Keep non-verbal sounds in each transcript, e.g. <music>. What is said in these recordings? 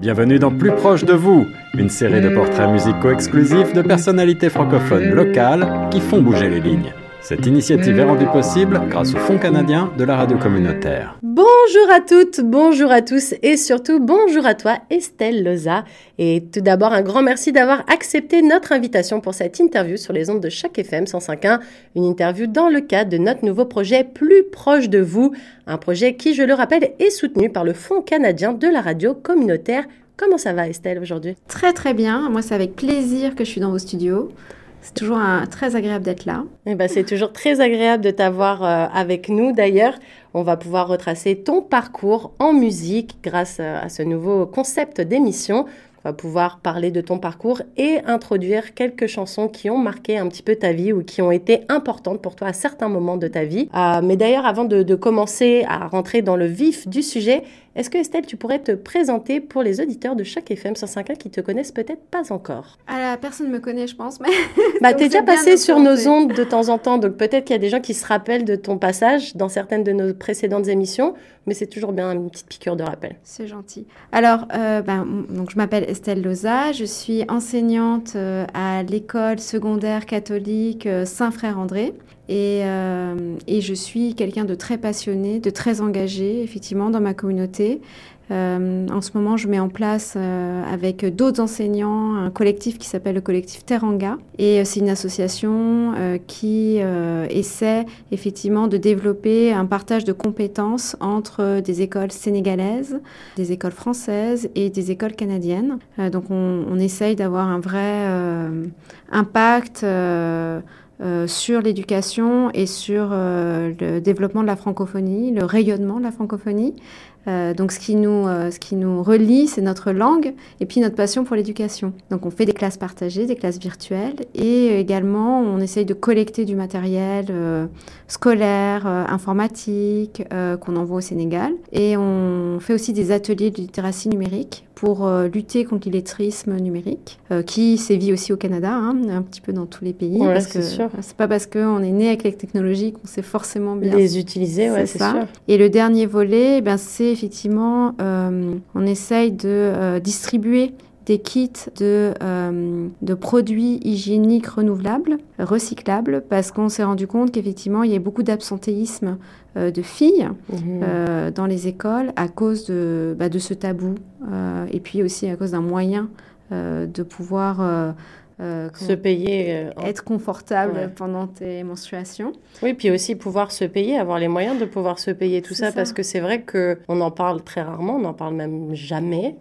Bienvenue dans Plus proche de vous, une série de portraits musicaux exclusifs de personnalités francophones locales qui font bouger les lignes. Cette initiative est rendue possible grâce au Fonds canadien de la radio communautaire. Bonjour à toutes, bonjour à tous et surtout bonjour à toi Estelle Loza. Et tout d'abord un grand merci d'avoir accepté notre invitation pour cette interview sur les ondes de chaque FM 105.1, une interview dans le cadre de notre nouveau projet Plus proche de vous, un projet qui, je le rappelle, est soutenu par le Fonds canadien de la radio communautaire. Comment ça va Estelle aujourd'hui? Très très bien, moi c'est avec plaisir que je suis dans vos studios. C'est toujours très agréable d'être là. Eh ben, c'est toujours très agréable de t'avoir euh, avec nous. D'ailleurs, on va pouvoir retracer ton parcours en musique grâce euh, à ce nouveau concept d'émission. On va pouvoir parler de ton parcours et introduire quelques chansons qui ont marqué un petit peu ta vie ou qui ont été importantes pour toi à certains moments de ta vie. Euh, mais d'ailleurs, avant de, de, commencer à rentrer dans le vif du sujet, est-ce que Estelle, tu pourrais te présenter pour les auditeurs de chaque FM 105.1 qui te connaissent peut-être pas encore? Ah, la personne me connaît, je pense. Mais bah, <laughs> t'es déjà passé sur nos ondes de temps en temps, donc peut-être qu'il y a des gens qui se rappellent de ton passage dans certaines de nos précédentes émissions, mais c'est toujours bien une petite piqûre de rappel. C'est gentil. Alors, euh, ben, donc je m'appelle Estelle Loza, je suis enseignante euh, à l'école secondaire catholique euh, Saint-Frère André. Et, euh, et, je suis quelqu'un de très passionné, de très engagé, effectivement, dans ma communauté. Euh, en ce moment, je mets en place euh, avec d'autres enseignants un collectif qui s'appelle le collectif Teranga. Et c'est une association qui essaie effectivement de développer un partage de compétences entre des écoles sénégalaises, des écoles françaises et des écoles canadiennes. donc on, on essaye d'avoir un vrai impact. Euh, sur l'éducation et sur euh, le développement de la francophonie, le rayonnement de la francophonie. Euh, donc, ce qui nous, euh, ce qui nous relie, c'est notre langue et puis notre passion pour l'éducation. Donc, on fait des classes partagées, des classes virtuelles et également, on essaye de collecter du matériel euh, scolaire, informatique, qu'on envoie au Sénégal. Et on fait aussi des ateliers de littératie numérique pour lutter contre l'illettrisme numérique, qui sévit aussi au Canada, hein, un petit peu dans tous les pays. Ouais, parce que c'est pas parce qu'on est né avec les technologies qu'on sait forcément bien les utiliser, ouais, c'est sûr. Et le dernier volet, ben, c'est effectivement, euh, on essaye de euh, distribuer des kits de, euh, de, produits hygiéniques renouvelables, recyclables, parce qu'on s'est rendu compte qu'effectivement, il y a beaucoup d'absentéisme euh, de filles mmh. euh, dans les écoles à cause de, bah, de ce tabou, et puis aussi à cause d'un moyen de pouvoir euh, se payer, euh, être confortable ouais. pendant tes menstruations. Oui, puis aussi pouvoir se payer, avoir les moyens de pouvoir se payer tout ça, ça, parce que c'est vrai que on en parle très rarement, on n'en parle même jamais.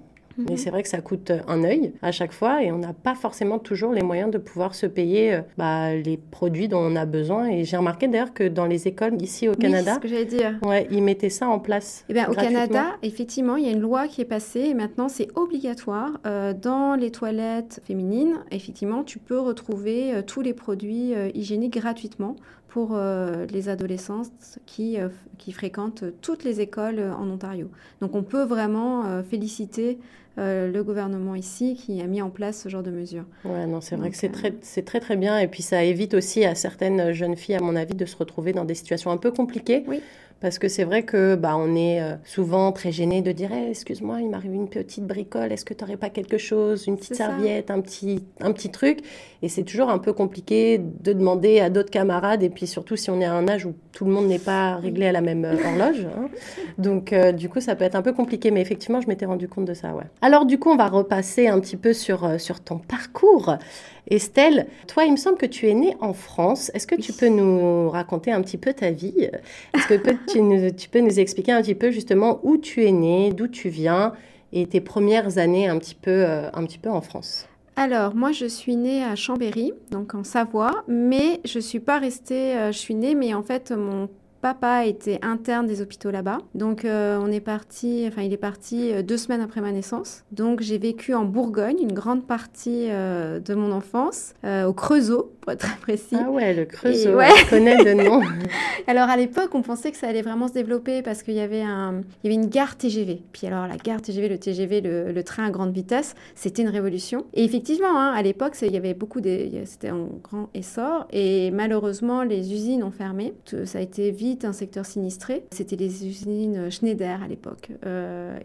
Mais c'est vrai que ça coûte un œil à chaque fois et on n'a pas forcément toujours les moyens de pouvoir se payer euh, bah, les produits dont on a besoin. Et j'ai remarqué d'ailleurs que dans les écoles ici au Canada, oui, ce que j'allais dire. Ouais, ils mettaient ça en place. Eh au Canada, effectivement, il y a une loi qui est passée et maintenant c'est obligatoire euh, dans les toilettes féminines. Effectivement, tu peux retrouver euh, tous les produits hygiéniques gratuitement pour euh, les adolescents qui, euh, qui, fréquentent toutes les écoles en Ontario. Donc on peut vraiment euh, le gouvernement ici qui a mis en place ce genre de mesures. Ouais, non, c'est vrai que c'est très, c'est très très bien et puis ça évite aussi à certaines jeunes filles, à mon avis, de se retrouver dans des situations un peu compliquées. Oui. Parce que c'est vrai que bah, on est souvent très gêné de dire hey, excuse-moi, il m'arrive une petite bricole, est-ce que tu n'aurais pas quelque chose, une petite serviette, un petit, un petit truc? Et c'est toujours un peu compliqué de demander à d'autres camarades, et puis surtout si on est à un âge où tout le monde n'est pas réglé à la même horloge. Hein. Donc euh, du coup, ça peut être un peu compliqué, mais effectivement, je m'étais rendu compte de ça. Ouais. Alors du coup, on va repasser un petit peu sur, euh, sur ton parcours. Estelle, toi, il me semble que tu es née en France. Est-ce que oui. tu peux nous raconter un petit peu ta vie? Est-ce que tu, nous, tu peux nous expliquer un petit peu justement où tu es née, d'où tu viens et tes premières années un petit peu, euh, un petit peu en France? Alors, moi, je suis née à Chambéry, donc en Savoie, mais je suis pas restée. Euh, je suis née, mais en fait, mon papa était interne des hôpitaux là-bas. Donc euh, on est parti, enfin il est parti euh, deux semaines après ma naissance. Donc j'ai vécu en Bourgogne une grande partie euh, de mon enfance, euh, au Creusot pour être <laughs> très précis. Ah ouais, le Creusot, ouais. je connais le nom. <laughs> alors à l'époque on pensait que ça allait vraiment se développer parce qu'il y avait un, il y avait une gare TGV. Puis alors la gare TGV, le TGV, le, le train à grande vitesse, c'était une révolution. Et effectivement, hein, à l'époque il y avait beaucoup, c'était en grand essor et malheureusement les usines ont fermé. Ça a été vite vite un secteur sinistré. C'était les usines Schneider à l'époque.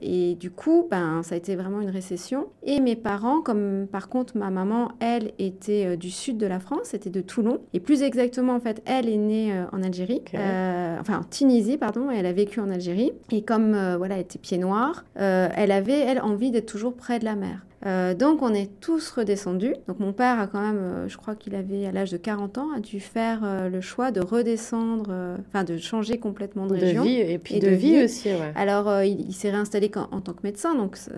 et du coup, ben, ça a été vraiment une récession. Et mes parents, comme par contre ma maman, elle était du sud de la France, était de Toulon. Et plus exactement, en fait, elle est née en Algérie, enfin en Tunisie, pardon, et elle a vécu en Algérie. Et comme voilà, elle était pied noir, elle avait, elle, envie d'être toujours près de la mer. Euh, donc on est tous redescendus. Donc mon père a quand même, euh, je crois qu'il avait à l'âge de 40 ans, a dû faire euh, le choix de redescendre, enfin de changer complètement de région. De vie et puis de, vie, aussi. Ouais. Alors il, s'est réinstallé en, tant que médecin, donc ça,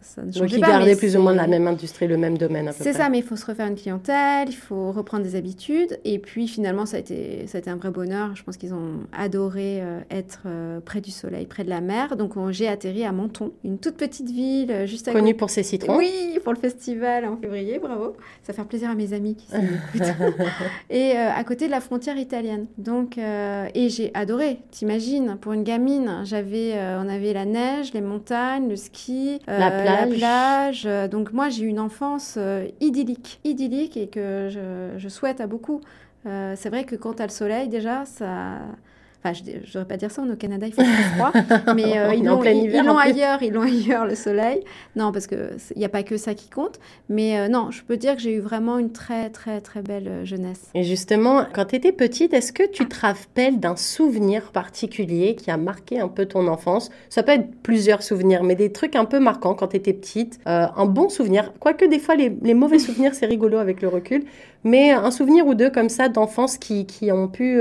ça, ne changeait donc, il gardait plus ou moins la même industrie, le même domaine. C'est ça, mais il faut se refaire une clientèle, il faut reprendre des habitudes. Et puis finalement ça a été, ça a été un vrai bonheur. Je pense qu'ils ont adoré être près du soleil, près de la mer. Donc j'ai atterri à Menton, une toute petite ville juste à connue pour ses citrons. Oui, pour le festival en février, bravo. Ça fait plaisir à mes amis qui s'écoutent. <laughs> et euh, à côté de la frontière italienne. Donc, euh, et j'ai adoré. T'imagines, pour une gamine, j'avais, euh, on avait la neige, les montagnes, le ski, la plage. La plage. Donc moi, j'ai eu une enfance idyllique, idyllique et que je, je souhaite à beaucoup. c'est vrai que quand tu as le soleil, déjà, ça Enfin, je ne devrais pas dire ça, au Canada, il fait très froid. <laughs> mais euh, ils l'ont ailleurs, ils l'ont ailleurs, le soleil. Non, parce qu'il n'y a pas que ça qui compte. Mais euh, non, je peux dire que j'ai eu vraiment une très, très, très belle euh, jeunesse. Et justement, quand tu étais petite, est-ce que tu te rappelles d'un souvenir particulier qui a marqué un peu ton enfance? Ça peut être plusieurs souvenirs, mais des trucs un peu marquants quand tu étais petite. un bon souvenir. Quoique des fois, les, les mauvais souvenirs, c'est rigolo avec le recul. Mais un souvenir ou deux comme ça d'enfance qui, qui ont pu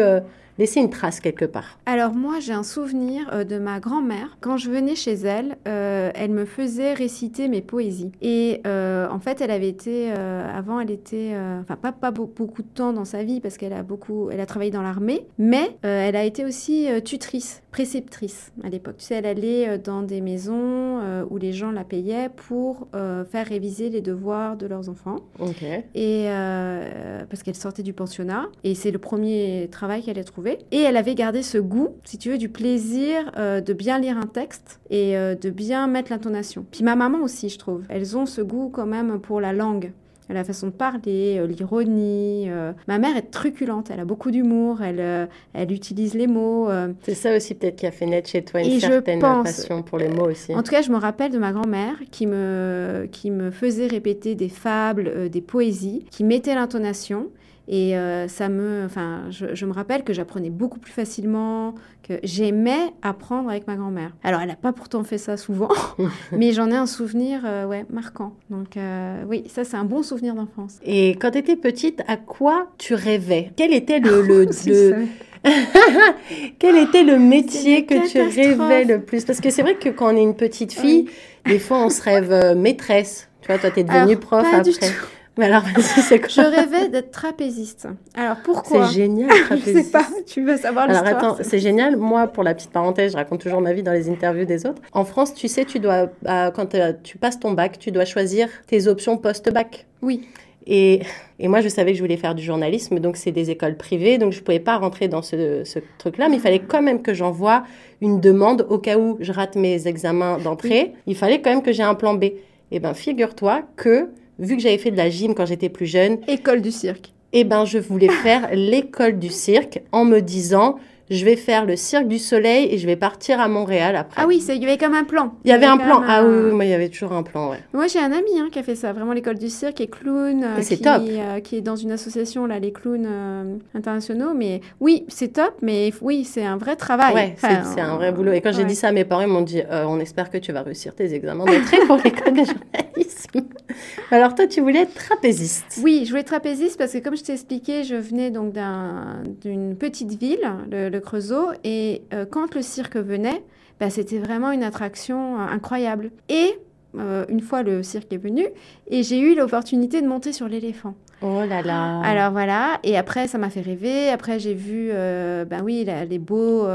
laisser une trace quelque part Alors moi, j'ai un souvenir euh, de ma grand-mère. Quand je venais chez elle, euh, elle me faisait réciter mes poésies. Et euh, en fait, elle avait été, avant, elle était, enfin pas, pas beaucoup de temps dans sa vie parce qu'elle a beaucoup, elle a travaillé dans l'armée, mais elle a été aussi tutrice, préceptrice à l'époque. Tu sais, elle allait dans des maisons où les gens la payaient pour faire réviser les devoirs de leurs enfants. Ok. Et parce qu'elle sortait du pensionnat. Et c'est le premier travail qu'elle a trouvé et elle avait gardé ce goût, si tu veux, du plaisir euh, de bien lire un texte et euh, de bien mettre l'intonation. Puis ma maman aussi, je trouve. Elles ont ce goût quand même pour la langue la façon de parler, euh, l'ironie. Ma mère est truculente, elle a beaucoup d'humour, elle, elle utilise les mots. C'est ça aussi peut-être qui a fait naître chez toi une certaine passion pour les mots aussi. En tout cas, je me rappelle de ma grand-mère qui me, qui me faisait répéter des fables, des poésies, qui mettait l'intonation. Et euh, ça me, enfin, je, me rappelle que j'apprenais beaucoup plus facilement, que j'aimais apprendre avec ma grand-mère. Alors, elle n'a pas pourtant fait ça souvent, <laughs> <laughs> mais j'en ai un souvenir, euh, ouais, marquant. Donc, euh, oui, ça, c'est un bon souvenir d'enfance. Et quand tu étais petite, à quoi tu rêvais? Quel était le, le, <laughs> Quel était le métier que tu rêvais le plus? Parce que c'est vrai que quand on est une petite fille, des fois, on se rêve maîtresse. Tu vois, toi, tu es devenue prof après. Mais alors, c'est quoi Je rêvais d'être trapéziste. Alors pourquoi C'est génial, <laughs> trapéziste. Je sais pas, tu veux savoir l'histoire Alors attends, c'est génial. Moi, pour la petite parenthèse, je raconte toujours ma vie dans les interviews des autres. En France, tu sais, tu dois, bah, quand euh, tu passes ton bac, tu dois choisir tes options post-bac. Oui. Et, et, moi, je savais que je voulais faire du journalisme, donc c'est des écoles privées, donc je ne pouvais pas rentrer dans ce, ce truc-là, mais il fallait quand même que j'envoie une demande au cas où je rate mes examens d'entrée. Il fallait quand même que j'ai un plan B. Eh bien, figure-toi que vu que j'avais fait de la gym quand j'étais plus jeune. École du cirque. Eh ben, je voulais faire l'école du cirque en me disant, je vais faire le Cirque du Soleil et je vais partir à Montréal après. Ah oui, il y avait comme un plan. Il y avait, un plan. Ah oui, moi il y avait toujours un plan, ouais. Moi j'ai un ami hein, qui a fait ça, vraiment l'école du cirque et clown. Euh, c'est top. Euh, qui est dans une association là, les clowns euh, internationaux. Mais oui, c'est top, mais oui, c'est un vrai travail. Ouais, c'est un vrai boulot. Et quand j'ai dit ça à mes parents, ils m'ont dit, on espère que tu vas réussir tes examens d'entrée pour <laughs> l'école de journalisme. Alors toi, tu voulais être trapéziste. Oui, je voulais être trapéziste parce que comme je t'ai expliqué, je venais donc d'une petite ville, le Creusot. Et euh, quand le cirque venait, bah, c'était vraiment une attraction euh, incroyable. Et euh, une fois le cirque est venu, et j'ai eu l'opportunité de monter sur l'éléphant. Oh là là. Alors voilà, et après ça m'a fait rêver. Après j'ai vu, ben oui, les beaux,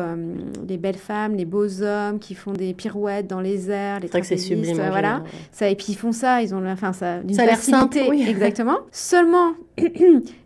les belles femmes, les beaux hommes qui font des pirouettes dans les airs, les C'est que c'est sublime. voilà. Ça et puis ils font ça, ils ont, enfin ça, d'une facilité. Oui. <laughs> Exactement. Seulement, <clears throat>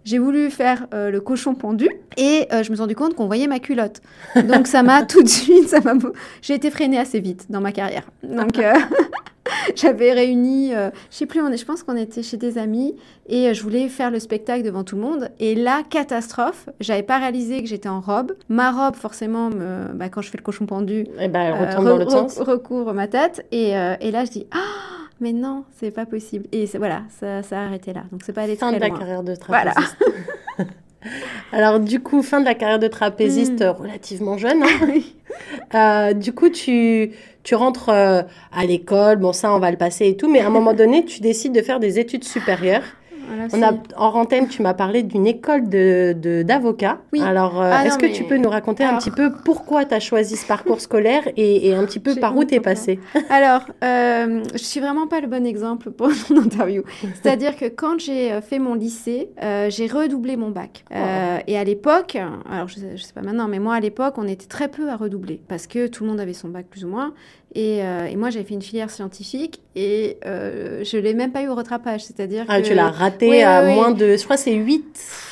j'ai voulu faire le cochon pendu et je me suis rendu compte qu'on voyait ma culotte. Donc ça m'a <laughs> tout de suite, ça m'a, j'ai été freinée assez vite dans ma carrière. Donc <laughs> <laughs> j'avais réuni, euh, je sais plus, on est, je pense qu'on était chez des amis et euh, je voulais faire le spectacle devant tout le monde. Et là, catastrophe, j'avais pas réalisé que j'étais en robe. Ma robe, forcément, me, bah, quand je fais le cochon pendu, et eh ben, elle euh, dans sens. recouvre ma tête. Et, et là, je dis, ah, mais non, c'est pas possible. Et voilà, ça, ça, a arrêté là. Donc c'est pas allé fin très de la carrière de trapéziste. Voilà. <laughs> Alors du coup, fin de la carrière de trapéziste hmm. relativement jeune. Hein. <laughs> du coup, tu tu rentres euh, à l'école, bon ça on va le passer et tout, mais à un moment donné, tu décides de faire des études supérieures. On a, en antenne, tu m'as parlé d'une école de, d'avocats. Oui. Alors, euh, ah est-ce que tu peux nous raconter un petit peu pourquoi tu as choisi ce parcours scolaire et, un petit peu par où tu es passé? Alors, euh, je suis vraiment pas le bon exemple pour <laughs> mon interview. C'est-à-dire que quand j'ai euh, fait mon lycée, euh, j'ai redoublé mon bac. et à l'époque, alors je sais, je sais pas maintenant, mais moi à l'époque, on était très peu à redoubler parce que tout le monde avait son bac plus ou moins. Euh, et, moi, j'avais fait une filière scientifique et euh, je ne l'ai même pas eu au rattrapage. C'est-à-dire ah, que... tu l'as raté à moins de... Je crois que c'est 8.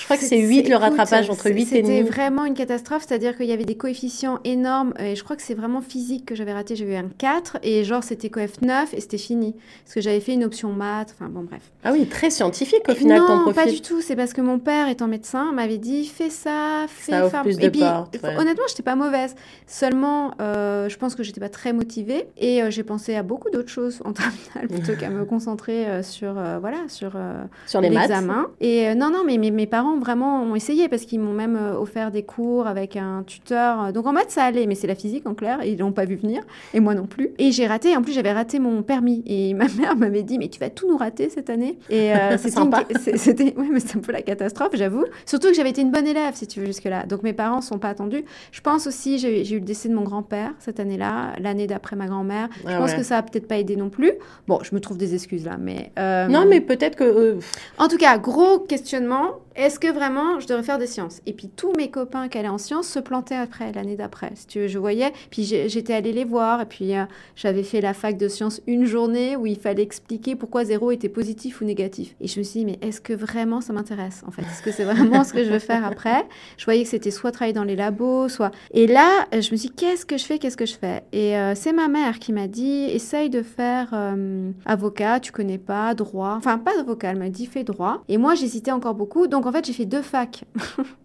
Je crois que c'est 8 le rattrapage entre 8 et C'était vraiment une catastrophe. C'est-à-dire qu'il y avait des coefficients énormes. Et je crois que c'est vraiment physique que j'avais raté. J'ai eu un 4 et genre c'était coef 9 et c'était fini. Parce que j'avais fait une option maths. Enfin bon, bref. Ah oui, très scientifique au final ton profil. pas du tout. C'est parce que mon père, étant médecin, m'avait dit fais ça, fais ça. Plus de puis, portes, honnêtement, j'étais pas mauvaise. Seulement, euh, je pense que j'étais pas très motivée. Et j'ai pensé à beaucoup d'autres choses en terminale plutôt qu'à me concentrer euh, sur euh, voilà sur euh, sur les l'examen. Et non non mais mes, mes, parents vraiment ont essayé parce qu'ils m'ont même offert des cours avec un tuteur. Donc en maths ça allait mais c'est la physique en clair ils l'ont pas vu venir et moi non plus. Et j'ai raté en plus j'avais raté mon permis et <laughs> ma mère m'avait dit mais tu vas tout nous rater cette année. Et <laughs> c'était c'était ouais, mais c'est un peu la catastrophe j'avoue. Surtout que j'avais été une bonne élève si tu veux jusque là. Donc mes parents sont pas attendus. Je pense aussi j'ai eu le décès de mon grand-père cette année-là, l'année d'après ma grand-mère. Je pense que ça a peut-être pas aidé non plus. Bon, je me trouve des excuses là, mais. Euh, non, mais peut-être que. Euh, en tout cas, gros questionnement est-ce que vraiment je devrais faire des sciences? Et puis tous mes copains qui allaient en sciences se plantaient après, l'année d'après. Si tu veux, je voyais. Puis j'étais allée les voir. Et puis euh, j'avais fait la fac de sciences une journée où il fallait expliquer pourquoi zéro était positif ou négatif. Et je me suis dit, mais est-ce que vraiment ça m'intéresse en fait? Est-ce que c'est vraiment ce que je veux faire après? Je voyais que c'était soit travailler dans les labos, soit. Et là, je me suis dit, qu'est-ce que je fais? Qu'est-ce que je fais? Et euh, c'est ma mère qui m'a dit, essaye de faire euh, avocat, tu connais pas, droit. Enfin, pas d'avocat, elle m'a dit, fais droit. Et moi, j'hésitais encore beaucoup. Donc en fait, j'ai fait deux facs.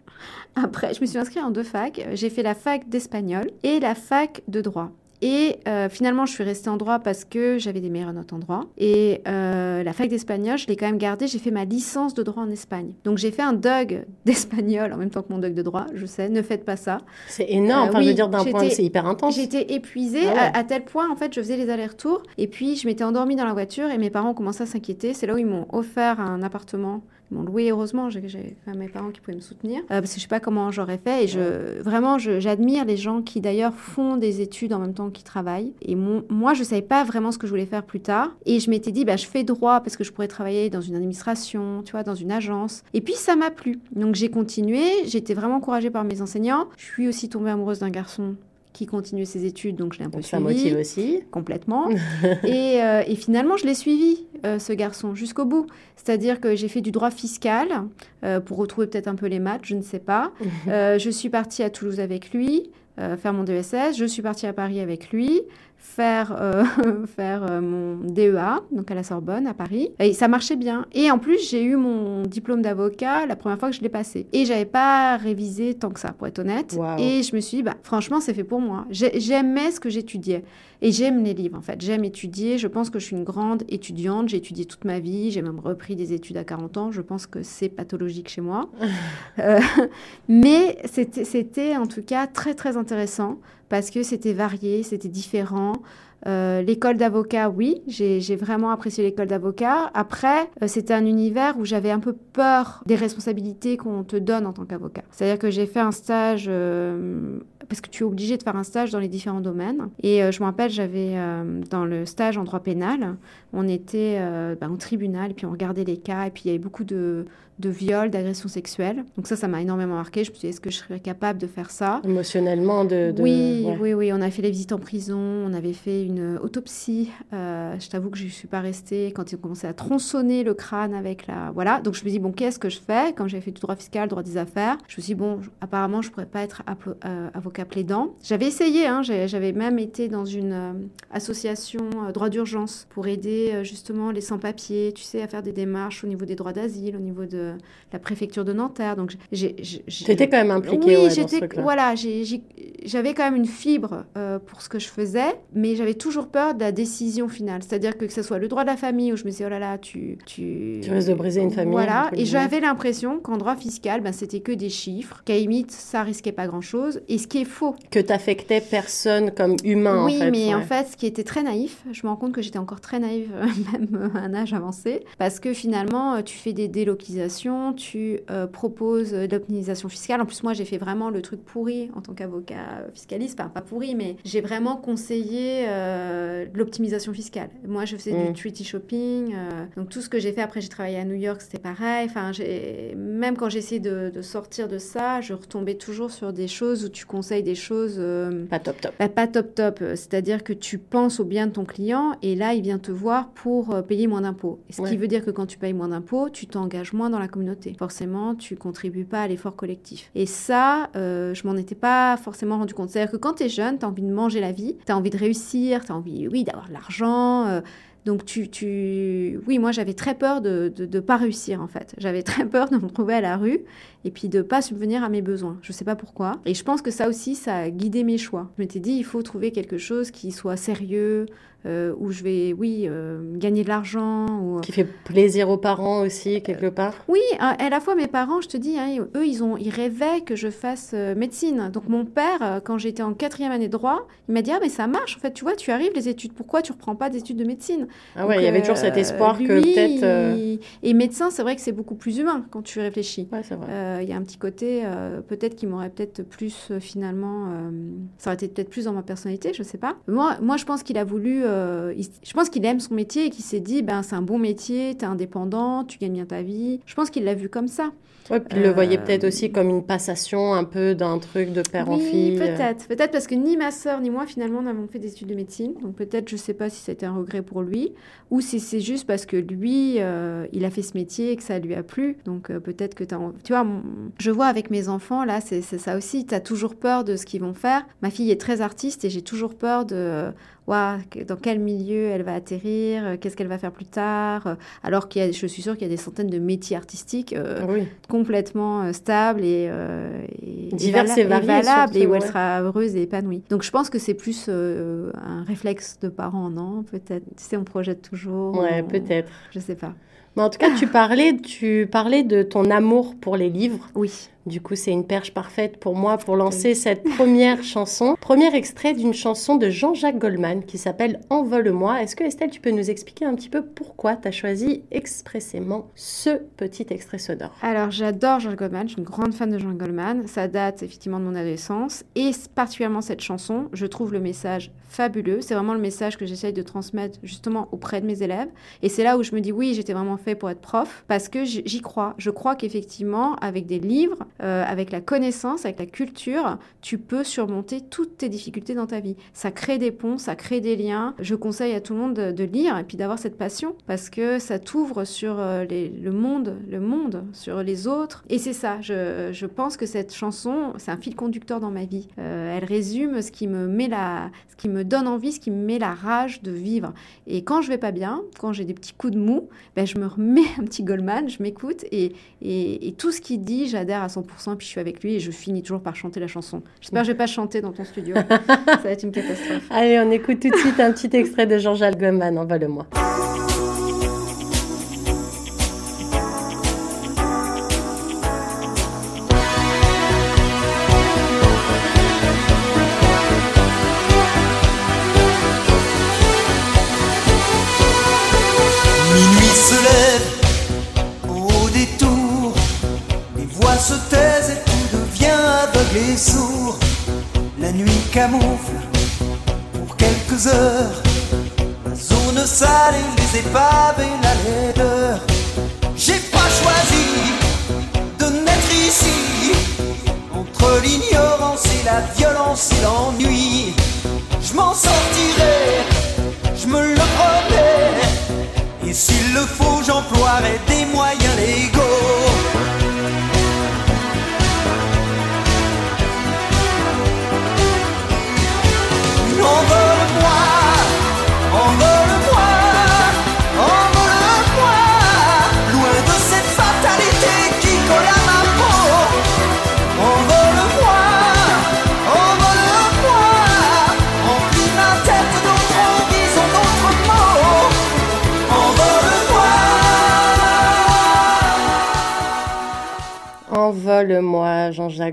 <laughs> Après, je me suis inscrite en deux facs. J'ai fait la fac d'espagnol et la fac de droit. Et euh, finalement, je suis restée en droit parce que j'avais des meilleures notes en droit. Et euh, la fac d'espagnol, je l'ai quand même gardée. J'ai fait ma licence de droit en Espagne. Donc j'ai fait un DUG <laughs> d'espagnol en même temps que mon DUG de droit. Je sais, ne faites pas ça. C'est énorme. Euh, enfin, je veux dire, d'un point, c'est hyper intense. J'étais épuisée ah à, tel point, en fait, je faisais les allers-retours. Et puis, je m'étais endormie dans la voiture et mes parents commençaient à s'inquiéter. C'est là où ils m'ont offert un appartement m'ont loué heureusement, j'ai mes parents qui pouvaient me soutenir, parce que je sais pas comment j'aurais fait. Et je, vraiment, j'admire les gens qui d'ailleurs font des études en même temps qu'ils travaillent. Et moi, je savais pas vraiment ce que je voulais faire plus tard. Et je m'étais dit, bah, je fais droit parce que je pourrais travailler dans une administration, tu vois, dans une agence. Et puis ça m'a plu. Donc j'ai continué. J'étais vraiment encouragée par mes enseignants. Je suis aussi tombée amoureuse d'un garçon qui continuait ses études, donc je l'ai un peu suivi. Ça motive aussi. Complètement. <laughs> et, euh, et, finalement, je l'ai suivi, euh, ce garçon, jusqu'au bout. C'est-à-dire que j'ai fait du droit fiscal euh, pour retrouver peut-être un peu les maths, je ne sais pas. <laughs> je suis partie à Toulouse avec lui, faire mon DSS. Je suis partie à Paris avec lui faire, euh, <laughs> faire euh, mon DEA, donc à la Sorbonne, à Paris. Et ça marchait bien. Et en plus, j'ai eu mon diplôme d'avocat la première fois que je l'ai passé. Et j'avais pas révisé tant que ça, pour être honnête. Et je me suis dit, bah, franchement, c'est fait pour moi. J'aimais ce que j'étudiais. Et j'aime les livres, en fait. J'aime étudier. Je pense que je suis une grande étudiante. J'ai étudié toute ma vie. J'ai même repris des études à 40 ans. Je pense que c'est pathologique chez moi. <laughs> euh, <laughs> mais c'était en tout cas très, très intéressant parce que c'était varié, c'était différent. Euh, l'école d'avocat, oui, j'ai vraiment apprécié l'école d'avocat. Après, euh, c'était un univers où j'avais un peu peur des responsabilités qu'on te donne en tant qu'avocat. C'est-à-dire que j'ai fait un stage, euh, parce que tu es obligé de faire un stage dans les différents domaines. Et je me rappelle, j'avais dans le stage en droit pénal, on était ben, au tribunal et puis on regardait les cas et puis il y avait beaucoup de, de viol, d'agression sexuelle. Donc ça, ça m'a énormément marqué. Je me suis dit, est-ce que je serais capable de faire ça? Émotionnellement, de... Oui, oui, oui. On a fait les visites en prison, on avait fait une autopsie. Euh, je t'avoue que je ne suis pas restée quand ils ont commencé à tronçonner le crâne avec la... Voilà, donc je me dis, bon, qu'est-ce que je fais? Quand j'ai fait du droit fiscal, droit des affaires, je me suis dit, bon, apparemment, je ne pourrais pas être avocat avocat plaidant. J'avais essayé, hein, j'avais même été dans une euh, association euh, droit d'urgence pour aider justement les sans-papiers, tu sais, à faire des démarches au niveau des droits d'asile, au niveau de la préfecture de Nanterre. Donc, j'étais quand même impliquée. Oui, j'étais. Voilà, j'avais quand même une fibre pour ce que je faisais, mais j'avais toujours peur de la décision finale. C'est-à-dire que que ce soit le droit de la famille où je me disais oh là là, tu tu, tu risques de briser une famille. Voilà, et j'avais l'impression qu'en droit fiscal, ben, c'était que des chiffres, qu'à limite ça risquait pas grand-chose, et ce qui est faux. Que t'affectais personne comme humain. Oui, en fait, mais en fait, ce qui était très naïf, je me rends compte que j'étais encore très naïve, <laughs> même à un âge avancé, parce que finalement, tu fais des délocalisations, tu euh, proposes de l'optimisation fiscale. En plus, moi, j'ai fait vraiment le truc pourri en tant qu'avocat fiscaliste, enfin pas pourri, mais j'ai vraiment conseillé euh, l'optimisation fiscale. Moi, je faisais du mm. treaty shopping, euh, donc tout ce que j'ai fait après, j'ai travaillé à New York, c'était pareil. Enfin, même quand j'essayais de, de, sortir de ça, je retombais toujours sur des choses où tu conseilles des choses euh, pas top top. Bah, pas top top. C'est-à-dire que tu penses au bien de ton client et là, il vient te voir pour euh, payer moins d'impôts. Ce qui veut dire que quand tu payes moins d'impôts, tu t'engages moins dans la communauté. Forcément, tu contribues pas à l'effort collectif. Et ça, euh, je m'en étais pas forcément rendu compte. C'est-à-dire que quand tu es jeune, tu as envie de manger la vie, tu as envie de réussir, tu as envie, oui, d'avoir de l'argent. Donc, tu, tu... oui, moi, j'avais très peur de ne pas réussir, en fait. J'avais très peur de me retrouver à la rue et puis de pas subvenir à mes besoins. Je ne sais pas pourquoi. Et je pense que ça aussi, ça a guidé mes choix. Je m'étais dit, il faut trouver quelque chose qui soit sérieux, euh, où je vais, oui, euh, gagner de l'argent. Ou... Qui fait plaisir aux parents aussi, quelque euh, part Oui, à, la fois mes parents, je te dis, hein, eux, ils, ont, ils rêvaient que je fasse médecine. Donc mon père, quand j'étais en quatrième année de droit, il m'a dit, ah mais ça marche, en fait, tu vois, tu arrives les études, pourquoi tu reprends pas d'études de médecine? Ah ouais, il y avait toujours cet espoir que peut-être... Et médecin, c'est vrai que c'est beaucoup plus humain quand tu réfléchis. Ouais, c'est vrai. Il y a un petit côté, peut-être qui m'aurait peut-être plus, finalement, ça aurait été peut-être plus dans ma personnalité, je sais pas. Moi, moi je pense qu'il a voulu euh, je pense qu'il aime son métier et qu'il s'est dit, ben, c'est un bon métier, tu es indépendant, tu gagnes bien ta vie. Je pense qu'il l'a vu comme ça. Ouais, puis il le voyait euh, peut-être aussi comme une passation un peu d'un truc de père en fille. peut-être. Peut-être parce que ni ma sœur ni moi, finalement, n'avons fait des études de médecine. Donc peut-être, je ne sais pas si c'était un regret pour lui ou si c'est juste parce que lui, euh, il a fait ce métier et que ça lui a plu. Donc peut-être que tu as... Tu vois, je vois avec mes enfants, là, c'est ça aussi. Tu as toujours peur de ce qu'ils vont faire. Ma fille est très artiste et j'ai toujours peur de dans quel milieu elle va atterrir, euh, qu'est-ce qu'elle va faire plus tard, euh, alors qu'il y a, je suis sûre qu'il y a des centaines de métiers artistiques euh, complètement stables et, divers et, valables et où elle sera heureuse et épanouie. Donc je pense que c'est plus un réflexe de parents, non? Peut-être. Tu sais, on projette toujours. Ouais, peut-être. Je sais pas. Mais en tout cas, tu parlais, tu parlais de ton amour pour les livres. Oui. Du coup, c'est une perche parfaite pour moi pour lancer cette première chanson. Premier extrait d'une chanson de Jean-Jacques Goldman qui s'appelle Envole-moi. Est-ce que Estelle, tu peux nous expliquer un petit peu pourquoi tu as choisi expressément ce petit extrait sonore? Alors, j'adore Jean Goldman, je suis une grande fan de Jean Goldman. Ça date effectivement de mon adolescence et particulièrement cette chanson. Je trouve le message fabuleux. C'est vraiment le message que j'essaye de transmettre justement auprès de mes élèves. Et c'est là où je me dis oui, j'étais vraiment fait pour être prof parce que j'y crois. Je crois qu'effectivement, avec des livres, euh, avec la connaissance, avec la culture, tu peux surmonter toutes tes difficultés dans ta vie. Ça crée des ponts, ça crée des liens. Je conseille à tout le monde de, lire et puis d'avoir cette passion parce que ça t'ouvre sur euh, le monde, le monde, sur les autres. Et c'est ça, je, pense que cette chanson, c'est un fil conducteur dans ma vie. Euh, elle résume ce qui me met la, ce qui me donne envie, ce qui me met la rage de vivre. Et quand je vais pas bien, quand j'ai des petits coups de mou, ben je me remets <laughs> un petit Goldman, je m'écoute et, tout ce qu'il dit, j'adhère à 100% puis je suis avec lui et je finis toujours par chanter la chanson. J'espère que je vais pas chanter dans ton studio. <laughs> Ça va être une catastrophe. Allez, on écoute tout de suite un petit extrait de Jean-Jacques Goldman, envole-moi.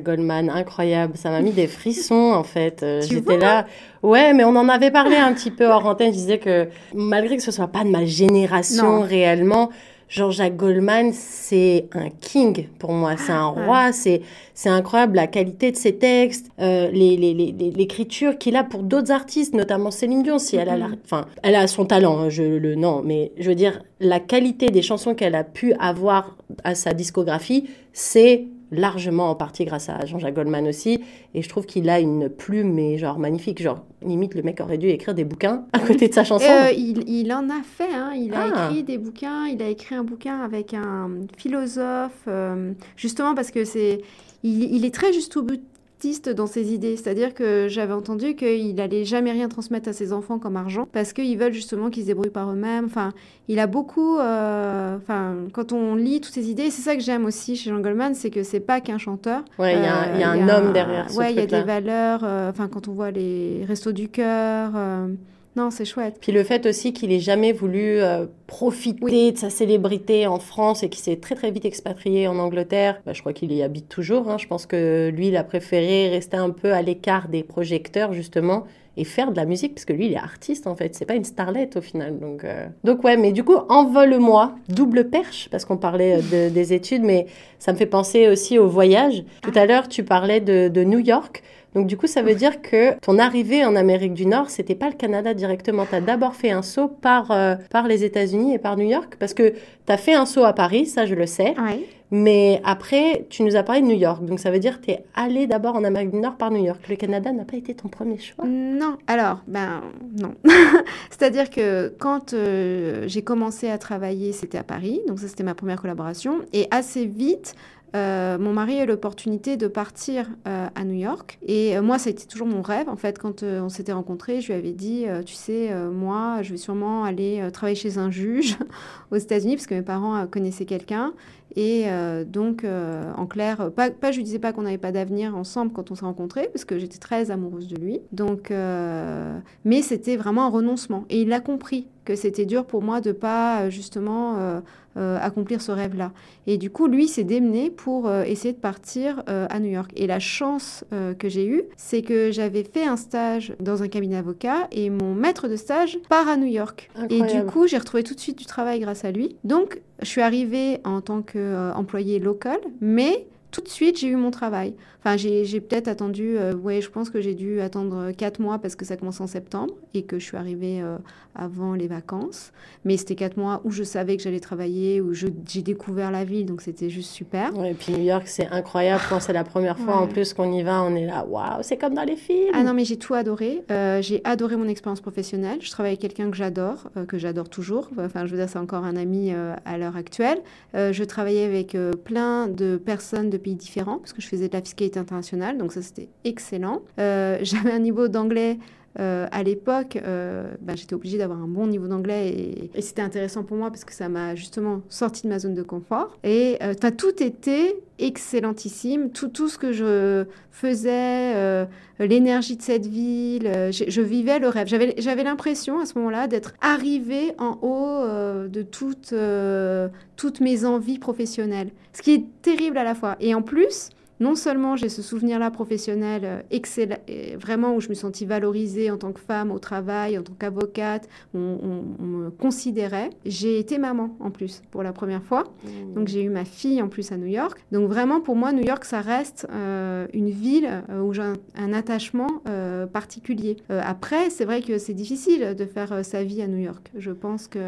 Goldman, incroyable. Ça m'a mis des frissons, en fait. Euh, j'étais là. Ouais, mais on en avait parlé un petit peu hors antenne. Je disais que malgré que ce soit pas de ma génération réellement, Jean-Jacques Goldman, c'est un king pour moi, c'est un roi, c'est c'est incroyable la qualité de ses textes, euh, l'écriture les, qu'il a pour d'autres artistes, notamment Céline Dion, si elle a, la, enfin, elle a son talent, hein, je le non, mais je veux dire la qualité des chansons qu'elle a pu avoir à sa discographie, c'est largement en partie grâce à Jean-Jacques Goldman aussi. Et je trouve qu'il a une plume, mais genre magnifique. Genre, limite, le mec aurait dû écrire des bouquins à côté de sa chanson. Euh, il, en a fait, hein. il a ah. écrit des bouquins. Il a écrit un bouquin avec un philosophe, euh, justement parce que c'est. Il, il, est très juste au but dans ses idées. C'est-à-dire que j'avais entendu qu'il n'allait jamais rien transmettre à ses enfants comme argent parce qu'ils veulent justement qu'ils se débrouillent par eux-mêmes. Enfin, il a beaucoup. Euh, enfin, quand on lit toutes ses idées, c'est ça que j'aime aussi chez Jean Goldman, c'est que c'est pas qu'un chanteur. Ouais, il y, a un euh, homme derrière. Ouais, il y a des valeurs. Euh, enfin, quand on voit les restos du cœur. Non, c'est chouette. Puis le fait aussi qu'il ait jamais voulu euh, profiter de sa célébrité en France et qu'il s'est très très vite expatrié en Angleterre, bah, je crois qu'il y habite toujours. Hein. Je pense que lui, il a préféré rester un peu à l'écart des projecteurs justement et faire de la musique parce que lui, il est artiste en fait. C'est pas une starlette au final. Donc, euh. donc ouais, mais du coup, envole-moi, double perche parce qu'on parlait euh, des études, mais ça me fait penser aussi au voyage. Tout à l'heure, tu parlais de, de New York. Donc du coup, ça veut dire que ton arrivée en Amérique du Nord, c'était pas le Canada directement. Tu as d'abord fait un saut par, euh, par les États-Unis et par New York parce que tu as fait un saut à Paris, ça je le sais. Mais après, tu nous as parlé de New York. Donc ça veut dire que tu es allé d'abord en Amérique du Nord par New York. Le Canada n'a pas été ton premier choix Non. Alors, ben non. <laughs> C'est-à-dire que quand euh, j'ai commencé à travailler, c'était à Paris. Donc ça, c'était ma première collaboration. Et assez vite, euh, mon mari a eu l'opportunité de partir euh, à New York. Et euh, moi, ça a été toujours mon rêve. En fait, quand on s'était rencontrés, je lui avais dit, tu sais, moi, je vais sûrement aller travailler chez un juge <laughs> aux États-Unis, parce que mes parents connaissaient quelqu'un. Et donc, en clair, pas, pas, je lui disais pas qu'on n'avait pas d'avenir ensemble quand on s'est rencontrés, parce que j'étais très amoureuse de lui. Donc, mais c'était vraiment un renoncement. Et il a compris que c'était dur pour moi de pas justement euh, accomplir ce rêve-là. Et du coup, lui s'est démené pour euh, essayer de partir euh, à New York. Et la chance que j'ai eue, c'est que j'avais fait un stage dans un cabinet d'avocat et mon maître de stage part à New York. Et du coup, j'ai retrouvé tout de suite du travail grâce à lui. Donc, je suis arrivée en tant qu'employée locale, mais tout de suite, j'ai eu mon travail. Enfin, j'ai peut-être attendu, euh, ouais, je pense que j'ai dû attendre quatre mois parce que ça commence en septembre et que je suis arrivée euh, avant les vacances. Mais c'était quatre mois où je savais que j'allais travailler, où j'ai découvert la ville, donc c'était juste super. et puis New York, c'est incroyable quand c'est la première fois en plus qu'on y va, on est là, waouh, c'est comme dans les films. Ah non, mais j'ai tout adoré. Euh, j'ai adoré mon expérience professionnelle. Je travaille avec quelqu'un que j'adore, que j'adore toujours. Enfin, je veux dire, c'est encore un ami à l'heure actuelle. je travaillais avec plein de personnes de pays différents parce que je faisais de la fiscalité international, donc ça c'était excellent. Euh, <laughs> j'avais un niveau d'anglais euh, à l'époque, euh, bah, j'étais obligée d'avoir un bon niveau d'anglais et, c'était intéressant pour moi parce que ça m'a justement sorti de ma zone de confort. Et euh, as tout été excellentissime, tout, tout ce que je faisais, l'énergie de cette ville, je, vivais le rêve. J'avais l'impression à ce moment-là d'être arrivée en haut de toutes mes envies professionnelles, ce qui est terrible à la fois. Et en plus, non seulement j'ai ce souvenir-là professionnel euh, excellent, vraiment où je me sentis valorisée en tant que femme au travail, en tant qu'avocate, on, me considérait. J'ai été maman en plus pour la première fois. Mmh. Donc j'ai eu ma fille en plus à New York. Donc vraiment pour moi, New York, ça reste euh, une ville euh, où j'ai un, attachement particulier. après, c'est vrai que c'est difficile de faire sa vie à New York. Je pense que...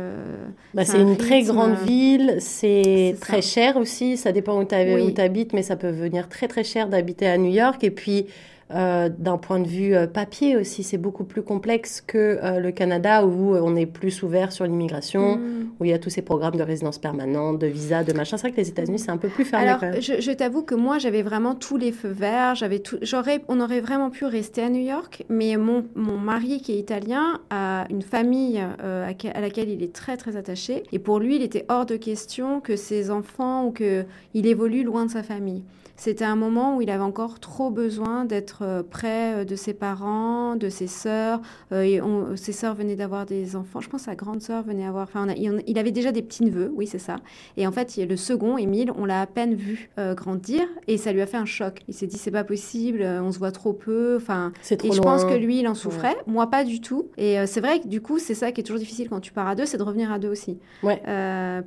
Bah, c'est une très grande ville, c'est très cher aussi, ça dépend où tu habites, mais ça peut venir très très très cher d'habiter à New York. Et puis, euh, d'un point de vue euh, papier aussi, c'est beaucoup plus complexe que euh, le Canada où on est plus ouvert sur l'immigration, mm. où il y a tous ces programmes de résidence permanente, de visa, de machin. C'est vrai que les États-Unis, c'est un peu plus fermé. Alors, je, t'avoue que moi, j'avais vraiment tous les feux verts. J'avais tout, j'aurais, on aurait vraiment pu rester à New York, mais mon, mon mari, qui est italien, a une famille à, à, laquelle il est très, très attaché. Et pour lui, il était hors de question que ses enfants ou qu'il évolue loin de sa famille. C'était un moment où il avait encore trop besoin d'être être près de ses parents, de ses sœurs. et ses sœurs venaient d'avoir des enfants. Je pense que sa grande sœur venait avoir. Enfin, il avait déjà des petits neveux, oui, c'est ça. Et en fait, le second, Émile, on l'a à peine vu grandir et ça lui a fait un choc. Il s'est dit c'est pas possible, on se voit trop peu. Enfin, et je pense que lui, il en souffrait. Moi, pas du tout. Et c'est vrai que du coup, c'est ça qui est toujours difficile quand tu pars à deux, c'est de revenir à deux aussi. Ouais.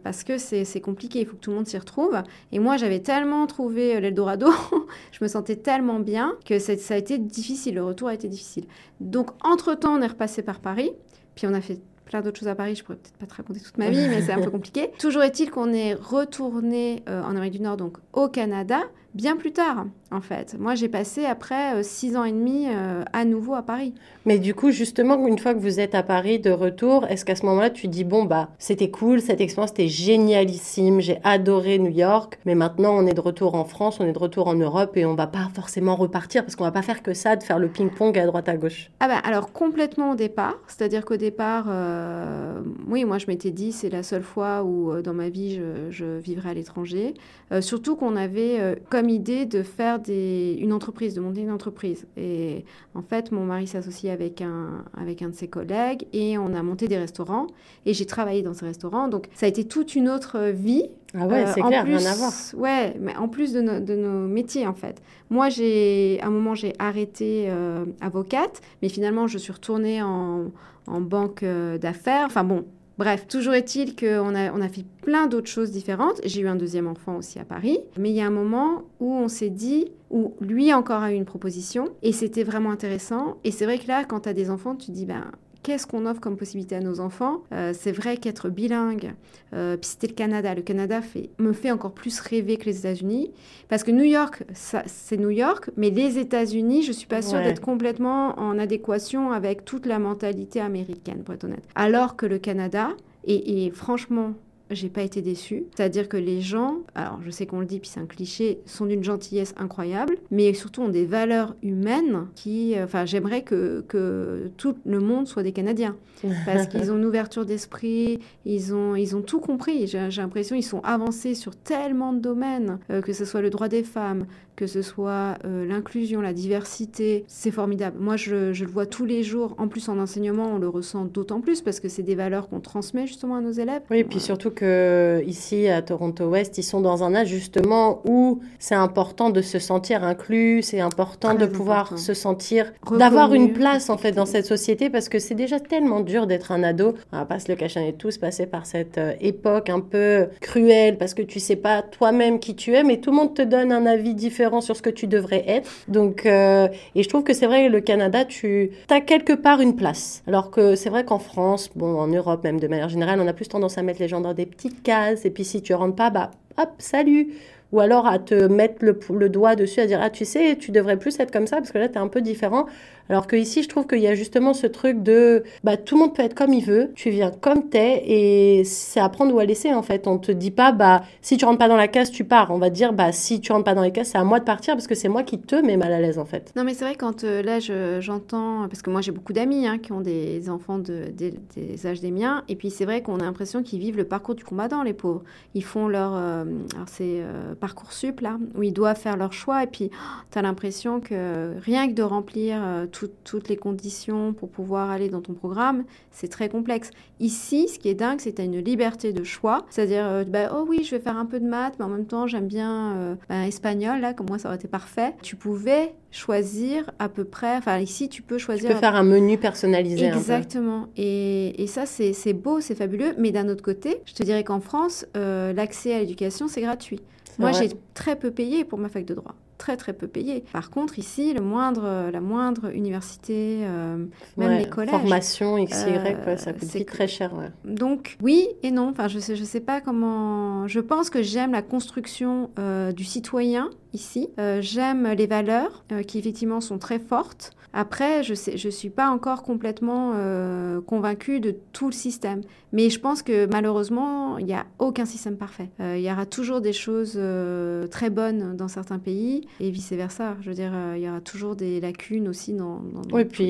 parce que c'est compliqué. Il faut que tout le monde s'y retrouve. Et moi, j'avais tellement trouvé l'Eldorado, <laughs> je me sentais tellement bien que ça, a été difficile. Le retour a été difficile. Donc, entre-temps, on est repassé par Paris. Puis on a fait plein d'autres choses à Paris. Je pourrais peut-être pas te raconter toute ma vie, mais c'est un peu <laughs> compliqué. Toujours est-il qu'on est retourné euh, en Amérique du Nord, donc au Canada, bien plus tard, en fait. Moi, j'ai passé après euh, six ans et demi euh, à nouveau à Paris. Mais du coup, justement, une fois que vous êtes à Paris de retour, est-ce qu'à ce, moment-là, tu dis, bon, bah, c'était cool, cette expérience était génialissime, j'ai adoré New York, mais maintenant, on est de retour en France, on est de retour en Europe et on va pas forcément repartir parce qu'on va pas faire que ça, de faire le ping-pong à droite à gauche? Ah bah, alors, complètement au départ. C'est-à-dire qu'au départ, euh, oui, moi, je m'étais dit, c'est la seule fois où, dans ma vie, je, je vivrai à l'étranger. surtout qu'on avait, comme idée de faire des, une entreprise, de monter une entreprise. Et en fait, mon mari s'est associé avec un, avec un de ses collègues et on a monté des restaurants. Et j'ai travaillé dans ces restaurants. Donc, ça a été toute une autre vie. Ah ouais, c'est euh, clair, plus, rien à voir. Ouais, mais en plus de, de nos métiers, en fait. Moi, j'ai, à un moment, j'ai arrêté euh, avocate, mais finalement, je suis retournée en, en banque euh, d'affaires. Enfin bon, Bref, toujours est-il qu'on a, on a fait plein d'autres choses différentes. J'ai eu un deuxième enfant aussi à Paris. Mais il y a un moment où on s'est dit, où lui encore a eu une proposition, et c'était vraiment intéressant. Et c'est vrai que là, quand tu as des enfants, tu dis, ben, qu'est-ce qu'on offre comme possibilité à nos enfants euh, C'est vrai qu'être bilingue, euh, puis c'était le Canada. Le Canada fait, me fait encore plus rêver que les États-Unis, parce que New York, c'est New York, mais les États-Unis, je suis pas sûre d'être complètement en adéquation avec toute la mentalité américaine, pour être honnête. Alors que le Canada, et franchement, j'ai pas été déçue. C'est-à-dire que les gens, alors je sais qu'on le dit, puis c'est un cliché, sont d'une gentillesse incroyable, mais surtout ont des valeurs humaines qui, euh, enfin, j'aimerais que, que tout le monde soit des Canadiens. <laughs> Parce qu'ils ont une ouverture d'esprit, ils ont, ils ont tout compris. J'ai l'impression qu'ils sont avancés sur tellement de domaines, euh, que ce soit le droit des femmes, que ce soit euh, l'inclusion, la diversité, c'est formidable. Moi, je, je, le vois tous les jours. En plus, en enseignement, on le ressent d'autant plus parce que c'est des valeurs qu'on transmet justement à nos élèves. Oui, et puis surtout que ici, à Toronto Ouest, ils sont dans un âge justement où c'est important de se sentir inclus, c'est important de pouvoir se sentir, d'avoir une place en fait dans cette société parce que c'est déjà tellement dur d'être un ado. On va pas se le cacher, on est tous passés par cette euh, époque un peu cruelle parce que tu sais pas toi-même qui tu es, mais tout le monde te donne un avis différent sur ce que tu devrais être. Donc, euh, et je trouve que c'est vrai, le Canada, tu as quelque part une place. Alors que c'est vrai qu'en France, bon, en Europe même de manière générale, on a plus tendance à mettre les gens dans des petites cases. Et puis si tu rentres pas, bah, hop, salut ou alors à te mettre le, doigt dessus, à dire Ah, tu sais, tu devrais plus être comme ça parce que là, tu es un peu différent. Alors que ici, je trouve qu'il y a justement ce truc de bah, tout le monde peut être comme il veut, tu viens comme t'es et c'est à prendre ou à laisser en fait. On te dit pas bah si tu rentres pas dans la case, tu pars. On va dire bah si tu rentres pas dans les cases, c'est à moi de partir parce que c'est moi qui te mets mal à l'aise en fait. Non mais c'est vrai quand euh, là j'entends parce que moi j'ai beaucoup d'amis hein, qui ont des enfants de, des âges des miens et puis c'est vrai qu'on a l'impression qu'ils vivent le parcours du combattant les pauvres. Ils font leur euh, alors c'est euh, parcours sup là où ils doivent faire leur choix et puis oh, tu as l'impression que rien que de remplir toutes les conditions pour pouvoir aller dans ton programme, c'est très complexe. Ici, ce qui est dingue, c'est que tu as une liberté de choix. C'est-à-dire, euh, bah, oh oui, je vais faire un peu de maths, mais en même temps, j'aime bien euh, bah, espagnol, là, comme moi, ça aurait été parfait. Tu pouvais choisir à peu près, enfin ici tu peux choisir. Tu peux faire un menu personnalisé. Exactement. Et, et, ça c'est beau, c'est fabuleux. Mais d'un autre côté, je te dirais qu'en France, euh, l'accès à l'éducation c'est gratuit. Moi j'ai très peu payé pour ma fac de droit très très peu payé. Par contre, ici, le moindre, la moindre université, euh, même les collèges. Formation X, Y, ça coûte très cher. Donc, oui et non. Enfin, je sais, je sais pas comment. Je pense que j'aime la construction euh, du citoyen ici. Euh, j'aime les valeurs qui effectivement sont très fortes. Après, je ne je suis pas encore complètement euh, convaincue de tout le système. Mais je pense que malheureusement, il n'y a aucun système parfait. Euh, il y aura toujours des choses euh, très bonnes dans certains pays et vice-versa. Je veux dire, il y aura toujours des lacunes aussi dans... dans oui, puis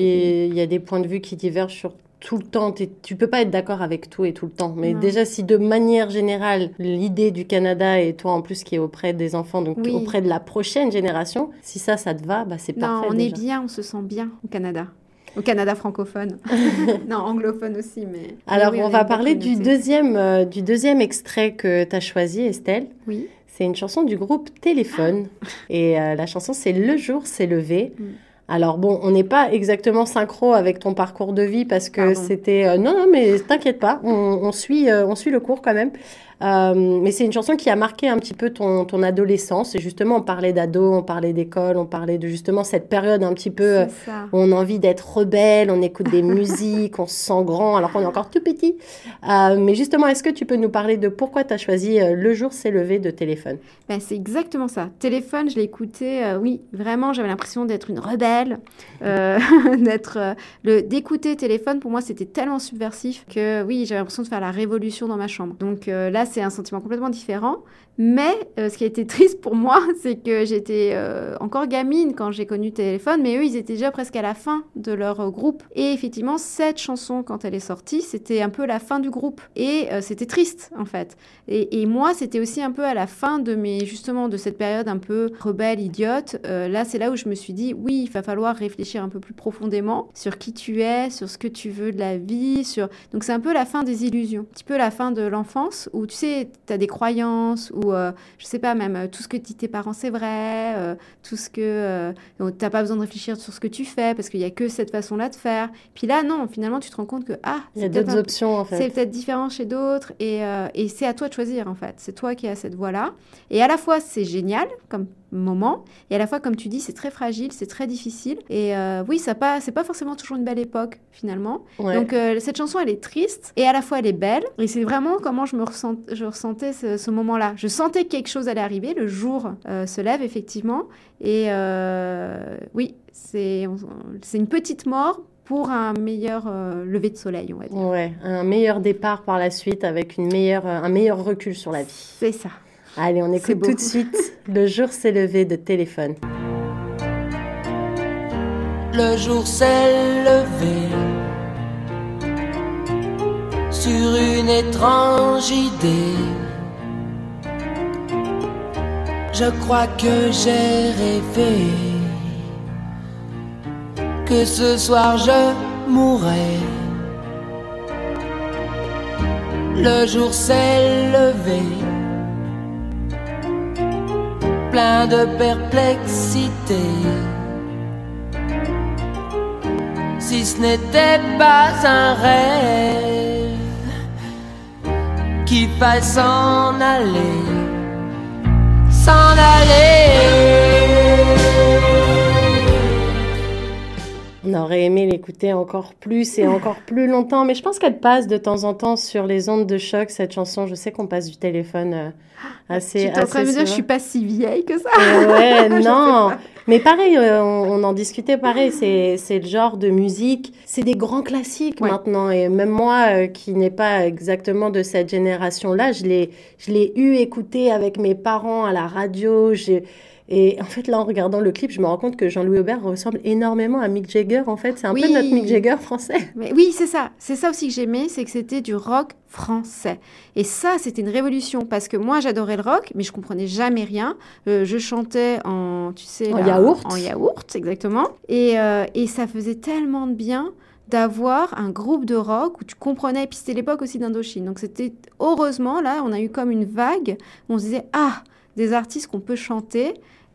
il y a des points de vue qui divergent sur tout le temps, tu peux pas être d'accord avec tout et tout le temps. Mais déjà, si de manière générale, l'idée du Canada et toi en plus qui est auprès des enfants, donc auprès de la prochaine génération, si ça, ça te va, bah, c'est parfait. Non, on est bien, on se sent bien au Canada. Au Canada francophone. <laughs> <laughs> non, anglophone aussi, mais... Alors, on, va parler du deuxième, euh, du deuxième extrait que tu as choisi, Estelle. Oui. C'est une chanson du groupe Téléphone. Et euh, la chanson, c'est Le jour s'est levé. Mm. Alors bon, on n'est pas exactement synchro avec ton parcours de vie parce que c'était... Euh, non, non, mais t'inquiète pas, on, suit, on suit le cours quand même. Euh, mais c'est une chanson qui a marqué un petit peu ton, ton adolescence. Et justement, on parlait d'ado, on parlait d'école, on parlait de justement cette période un petit peu où on a envie d'être rebelle, on écoute des <laughs> musiques, on se sent grand alors qu'on est encore tout petit. Euh, mais justement, est-ce que tu peux nous parler de pourquoi tu as choisi euh, Le jour s'est levé de téléphone? Ben, C'est exactement ça. Téléphone, je l'ai écouté, oui, vraiment, j'avais l'impression d'être une rebelle, <laughs> d'être le d'écouter téléphone. Pour moi, c'était tellement subversif que oui, j'avais l'impression de faire la révolution dans ma chambre. Donc là, c'est un sentiment complètement différent. Mais euh, ce qui a été <laughs> triste pour moi, c'est que j'étais euh, encore gamine quand j'ai connu Téléphone, mais eux, ils étaient déjà presque à la fin de leur euh, groupe. Et effectivement, cette chanson, quand elle est sortie, c'était un peu la fin du groupe. Et c'était triste, en fait. Et, moi, c'était aussi un peu à la fin de mes, justement, de cette période un peu rebelle, idiote. là, c'est là où je me suis dit, oui, il va falloir réfléchir un peu plus profondément sur qui tu es, sur ce que tu veux de la vie. Donc, c'est un peu la fin des illusions, un petit peu la fin de l'enfance, où tu sais, tu as des croyances, ou euh, je sais pas, même euh, tout ce que disent tes parents, c'est vrai, euh, tout ce que. tu n'as pas besoin de réfléchir sur ce que tu fais parce qu'il n'y a que cette façon-là de faire. Puis là, non, finalement, tu te rends compte que, ah, il y a d'autres options en fait. C'est peut-être différent chez d'autres et, et c'est à toi de choisir en fait. C'est toi qui as cette voie-là. Et à la fois, c'est génial comme moment. Et à la fois, comme tu dis, c'est très fragile, c'est très difficile. Et euh, oui, ça pas, c'est pas forcément toujours une belle époque finalement. Donc euh, cette chanson, elle est triste et à la fois elle est belle. Et c'est vraiment comment je me ressent, je ressentais ce, moment-là. Je sentais que quelque chose allait arriver. Le jour euh, se lève effectivement. Et oui, c'est, c'est une petite mort pour un meilleur lever de soleil, on va dire. Ouais, un meilleur départ par la suite avec une meilleure, un meilleur recul sur la vie. C'est ça. Allez, on écoute tout de suite Le jour s'est levé de téléphone. Le jour s'est levé sur une étrange idée. Je crois que j'ai rêvé que ce soir je mourrais. Le jour s'est levé plein de perplexité. Si ce n'était pas un rêve qui faille s'en aller, s'en aller. On aurait aimé l'écouter encore plus et encore plus longtemps, mais je pense qu'elle passe de temps en temps sur les ondes de choc, cette chanson. Je sais qu'on passe du téléphone euh, assez. Tu es en train de me dire je suis pas si vieille que ça Ouais, <laughs> non. Mais pareil, euh, on, en discutait pareil, c'est le genre de musique, c'est des grands classiques maintenant. Et même moi, euh, qui n'ai pas exactement de cette génération-là, je l'ai eu écouté avec mes parents à la radio. J'ai et en fait, là, en regardant le clip, je me rends compte que Jean-Louis Aubert ressemble énormément à Mick Jagger. En fait, c'est un peu notre Mick Jagger français. Mais oui, c'est ça. C'est ça aussi que j'aimais, c'est que c'était du rock français. Et ça, c'était une révolution parce que moi, j'adorais le rock, mais je comprenais jamais rien. Euh, je chantais en, tu sais, en yaourt. En yaourt, exactement. Et, euh, et ça faisait tellement de bien d'avoir un groupe de rock où tu comprenais, et puis c'était l'époque aussi d'Indochine. Donc c'était, heureusement, là, on a eu comme une vague où on se disait, ah, des artistes qu'on peut chanter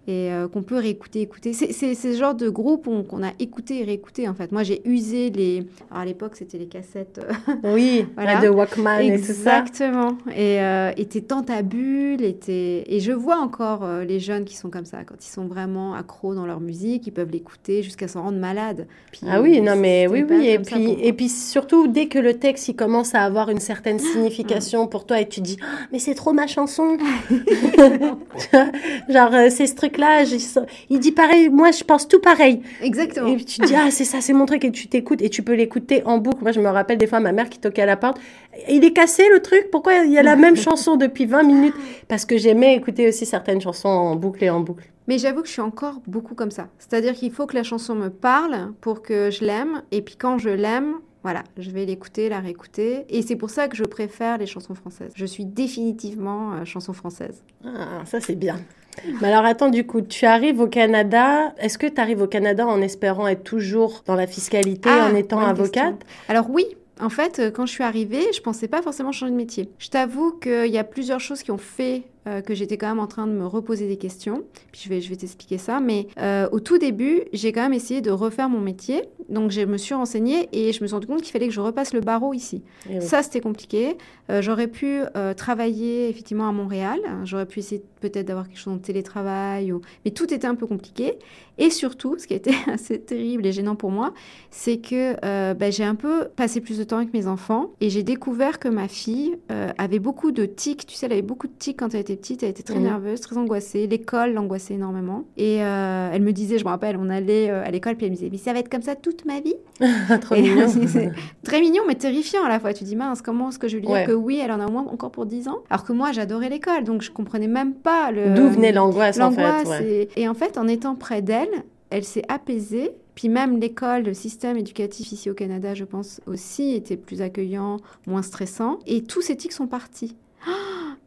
et euh, qu'on peut réécouter, écouter. C'est ce genre de groupe qu'on a écouté et réécouté en fait. Moi j'ai usé les. Alors à l'époque c'était les cassettes. Euh, oui, <laughs> voilà. de Walkman et tout ça. Exactement. Et euh, était tant à bulle, était... et je vois encore euh, les jeunes qui sont comme ça, quand ils sont vraiment accros dans leur musique, ils peuvent l'écouter jusqu'à s'en rendre malade. ah oui, non mais oui, oui. Et puis, et puis surtout dès que le texte il commence à avoir une certaine <gasps> signification pour toi et tu dis, ah, mais c'est trop ma chanson. <laughs> <laughs> Genre c'est ce truc il dit pareil, moi je pense tout pareil. Exactement. Et tu dis, ah c'est ça, c'est mon truc, et tu t'écoutes, et tu peux l'écouter en boucle. Moi je me rappelle des fois ma mère qui toquait à la porte, il est cassé le truc, pourquoi il y a la <laughs> même chanson depuis 20 minutes? Parce que j'aimais écouter aussi certaines chansons en boucle et en boucle. Mais j'avoue que je suis encore beaucoup comme ça. C'est-à-dire qu'il faut que la chanson me parle pour que je l'aime, et puis quand je l'aime, Voilà, je vais l'écouter, la réécouter. Et c'est pour ça que je préfère les chansons françaises. Je suis définitivement euh, chanson française. Ah, ça c'est bien. Mais alors attends, du coup, tu arrives au Canada. Est-ce que tu arrives au Canada en espérant être toujours dans la fiscalité, Ah, en étant avocate question. Alors oui, en fait, euh, quand je suis arrivée, je pensais pas forcément changer de métier. Je t'avoue qu'il y a plusieurs choses qui ont fait euh, que j'étais quand même en train de me reposer des questions. Puis je vais, je vais t'expliquer ça. Mais euh, au tout début, j'ai quand même essayé de refaire mon métier. Donc je me suis renseignée et je me suis rendu compte qu'il fallait que je repasse le barreau ici. Eh oui. Ça, c'était compliqué. Euh, J'aurais pu travailler effectivement à Montréal. J'aurais pu essayer peut-être d'avoir quelque chose en télétravail. Ou... Mais tout était un peu compliqué. Et surtout, ce qui a été <laughs> assez terrible et gênant pour moi, c'est que bah, j'ai un peu passé plus de temps avec mes enfants et j'ai découvert que ma fille avait beaucoup de tics. Tu sais, elle avait beaucoup de tics quand elle était petite. Elle était très Mhm. nerveuse, très angoissée. L'école l'angoissait énormément. Et euh, elle me disait, je me rappelle, on allait euh, à l'école, puis elle me disait, mais ça va être comme ça toute ma vie <laughs> Trop et mignon. <laughs> c'est très mignon, mais terrifiant à la fois. Tu dis, mince, comment est-ce que je lui dire Ouais. que oui, elle en a au moins encore pour 10 ans? Alors que moi, j'adorais l'école, donc je comprenais même pas le. D'où venait l'angoisse en fait ouais. et... et en fait, en étant près d'elle, elle s'est apaisée. Puis même l'école, le système éducatif ici au Canada, je pense aussi, était plus accueillant, moins stressant. Et tous ces tics sont partis. <gasps> Ah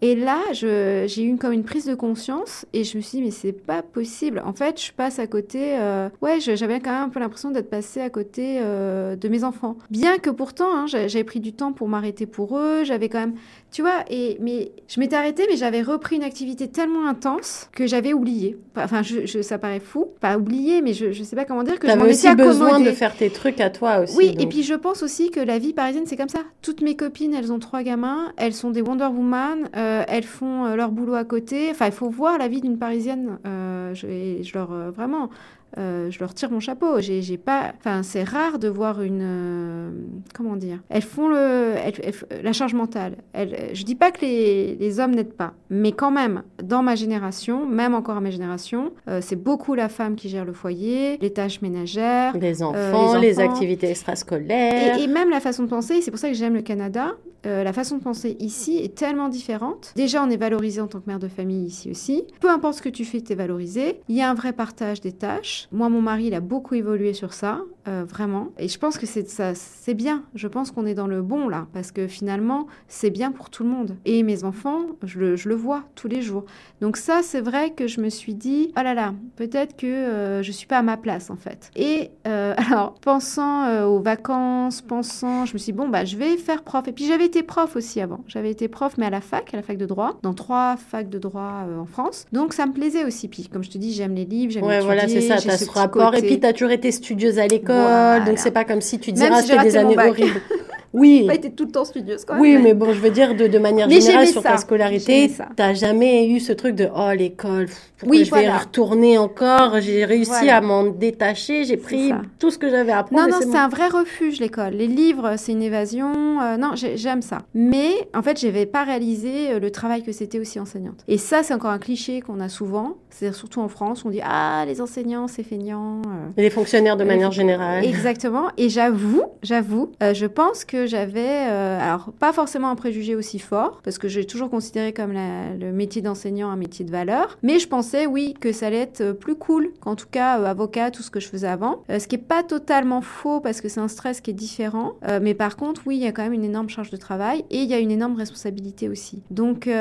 Et là, j'ai eu comme une prise de conscience et je me suis dit, mais c'est pas possible. En fait, je passe à côté. euh, ouais, j'avais quand même un peu l'impression d'être passée à côté euh, de mes enfants. Bien que pourtant, hein, j'a- j'avais pris du temps pour m'arrêter pour eux. J'avais quand même. Tu vois, et, mais je m'étais arrêtée, mais j'avais repris une activité tellement intense que j'avais oublié. Enfin, je, je- ça paraît fou. Pas oublié, mais je, je sais pas comment dire que étais aussi besoin de faire tes trucs à toi aussi. Oui, et puis je pense aussi que la vie parisienne, c'est comme ça. Toutes mes copines, elles ont trois gamins, elles sont des Wonder Woman, euh, elles font euh, leur boulot à côté. Enfin, il faut voir la vie d'une Parisienne. Euh, je leur, euh, vraiment, euh, je leur tire mon chapeau. J'ai pas, enfin, c'est rare de voir une, euh, comment dire. Elles font le, elles- elles- la charge mentale. Elles, je dis pas que les, les hommes n'aident pas, mais quand même, dans ma génération, même encore à ma génération, euh, c'est beaucoup la femme qui gère le foyer, les tâches ménagères. les enfants, les activités extrascolaires. Et, et même la façon de penser, et c'est pour ça que j'aime le Canada, la façon de penser ici est tellement différente. Déjà, on est valorisé en tant que mère de famille ici aussi. Peu importe ce que tu fais, tu es valorisé. Il y a un vrai partage des tâches. Moi, mon mari, il a beaucoup évolué sur ça, euh, vraiment. Et je pense que c'est ça, c'est bien. Je pense qu'on est dans le bon là, parce que finalement, c'est bien pour tout le monde. Et mes enfants, je le, je le vois tous les jours. Donc ça, c'est vrai que je me suis dit, oh là là, peut-être que euh, je suis pas à ma place en fait. Et euh, <laughs> alors, pensant euh, aux vacances, pensant, je me suis dit, bon, bah, je vais faire prof. Et puis j'avais été prof aussi avant. J'avais été prof, mais à la fac, à la fac de droit, dans trois facs de droit euh, en France. Donc ça me plaisait aussi. Puis comme je te dis, j'aime les livres, j'aime Ouais, voilà, c'est étudier, ça, t'as ce ce rapport. Et puis, t'as toujours été studieuse à l'école, Voilà. donc c'est pas comme si tu disais, ah, si j'ai des années bac. horribles. <laughs> Oui, pas été tout le temps studieuse quand même. oui, mais bon, je veux dire, de, de manière Mais générale, sur ça. ta scolarité, t'as jamais eu ce truc de, oh, l'école, pourquoi Oui, je vais y voilà. retourner encore? J'ai réussi Voilà. à m'en détacher, j'ai pris ça. tout ce que j'avais à apprendre. Non, non, c'est un vrai refuge, l'école. Les livres, c'est une évasion. Euh, non, j'ai- j'aime ça. Mais, en fait, je n'avais pas réalisé euh, le travail que c'était aussi enseignante. Et ça, c'est encore un cliché qu'on a souvent. C'est surtout en France, on dit Ah, les enseignants, c'est feignant. euh. Et les fonctionnaires de manière générale. Exactement. Et j'avoue, j'avoue, euh, je pense que j'avais, euh, alors pas forcément un préjugé aussi fort, parce que j'ai toujours considéré comme la- le métier d'enseignant un métier de valeur, mais je pensais, oui, que ça allait être plus cool qu'en tout cas euh, avocat, tout ce que je faisais avant. Ce qui est pas totalement faux, parce que c'est un stress qui est différent. Mais par contre, oui, il y a quand même une énorme charge de travail et il y a une énorme responsabilité aussi. Donc, bon,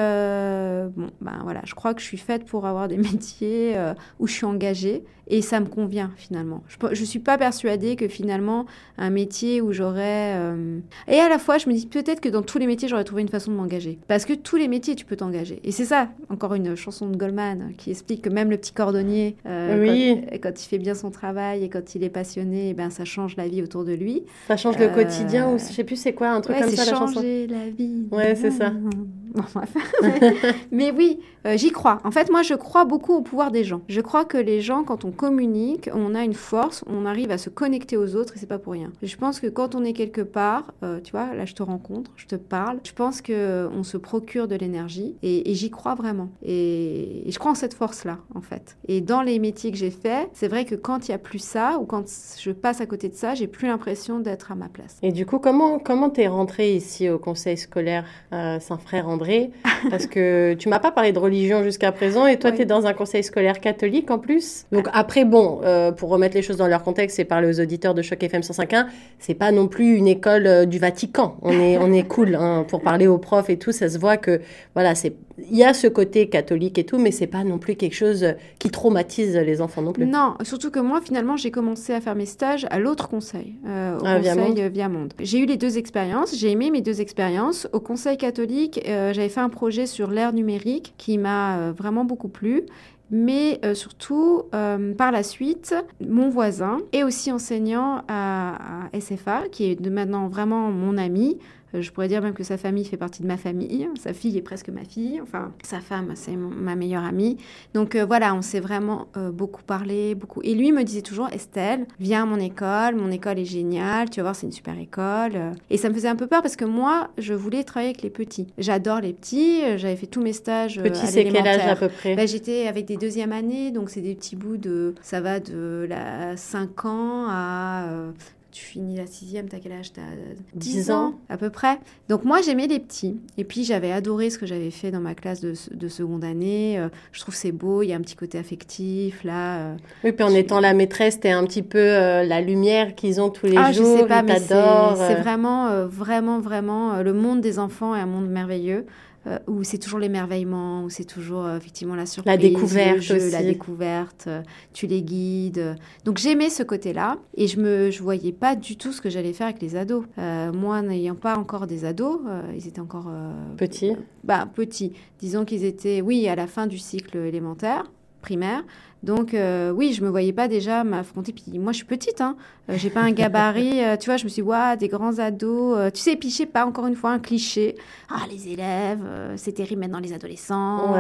ben voilà, je crois que je suis faite pour avoir des <laughs> métiers euh, où je suis engagée et ça me convient finalement. Je, je suis pas persuadée que finalement un métier où j'aurais euh, et à la fois je me dis peut-être que dans tous les métiers j'aurais trouvé une façon de m'engager parce que tous les métiers tu peux t'engager et c'est ça encore une chanson de Goldman qui explique que même le petit cordonnier euh, Oui. quand, quand il fait bien son travail et quand il est passionné eh ben ça change la vie autour de lui Ça change le Euh, quotidien, ou je sais plus c'est quoi, un truc Ouais, comme ça, la chanson. changer la vie. Ouais, c'est ça. <laughs> Bon, mais, <laughs> mais oui, j'y crois. En fait, moi, je crois beaucoup au pouvoir des gens. Je crois que les gens, quand on communique, on a une force, on arrive à se connecter aux autres et c'est pas pour rien. Je pense que quand on est quelque part, euh, tu vois, là, je te rencontre, je te parle, je pense que on se procure de l'énergie et, et j'y crois vraiment. Et, et je crois en cette force-là, en fait. Et dans les métiers que j'ai faits, c'est vrai que quand il y a plus ça ou quand je passe à côté de ça, j'ai plus l'impression d'être à ma place. Et du coup, comment comment t'es rentrée ici au conseil scolaire euh, Saint-Frère André? <laughs> Parce que tu m'as pas parlé de religion jusqu'à présent, et toi, tu es dans un conseil scolaire catholique en plus. Donc après, bon, euh, pour remettre les choses dans leur contexte et parler aux auditeurs de Choc FM 105.1, c'est pas non plus une école euh, du Vatican. On est, on est cool hein, pour parler aux profs et tout. Ça se voit que, voilà, c'est il y a ce côté catholique et tout, mais c'est pas non plus quelque chose qui traumatise les enfants non plus. Non, surtout que moi, finalement, j'ai commencé à faire mes stages à l'autre conseil, euh, au ah, conseil Viamonde. J'ai eu les deux expériences, j'ai aimé mes deux expériences. Au conseil catholique, euh, j'avais fait un projet sur l'ère numérique qui m'a euh, vraiment beaucoup plu mais surtout par la suite, mon voisin est aussi enseignant à, à, SFA, qui est de maintenant vraiment mon ami. Euh, je pourrais dire même que sa famille fait partie de ma famille. Sa fille est presque ma fille. Enfin, sa femme, c'est ma meilleure amie. Donc euh, voilà, on s'est vraiment euh, beaucoup parlé, beaucoup. Et lui me disait toujours, Estelle, viens à mon école. Mon école est géniale. Tu vas voir, c'est une super école. Et ça me faisait un peu peur parce que moi, je voulais travailler avec les petits. J'adore les petits. J'avais fait tous mes stages. Petits, c'est quel âge à peu près ben, J'étais avec des deuxièmes années, donc c'est des petits bouts de. Ça va de la 5 ans à tu finis la sixième, t'as quel âge? T'as 10 ans à peu près. Donc moi j'aimais les petits. Et puis j'avais adoré ce que j'avais fait dans ma classe de, de seconde année. Euh, je trouve c'est beau, il y a un petit côté affectif là. Euh, oui, puis en étant la maîtresse, t'es un petit peu euh, la lumière qu'ils ont tous les ah, jours. Je sais pas, mais c'est vraiment, vraiment, vraiment le monde des enfants est un monde merveilleux. Euh, où c'est toujours l'émerveillement, où c'est toujours euh, effectivement la surprise, la découverte, la découverte, euh, tu les guides. Donc j'aimais ce côté-là et je me je voyais pas du tout ce que j'allais faire avec les ados. moi, n'ayant pas encore des ados, ils étaient encore petits. bah petits. Disons qu'ils étaient, oui, à la fin du cycle élémentaire, primaire. Donc euh, oui, je me voyais pas déjà m'affronter. Puis moi, je suis petite, hein. Euh, j'ai pas un gabarit. Euh, tu vois, je me suis dit, des grands ados. tu sais, puis pas encore une fois un cliché. Ah, les élèves, c'est terrible maintenant les adolescents.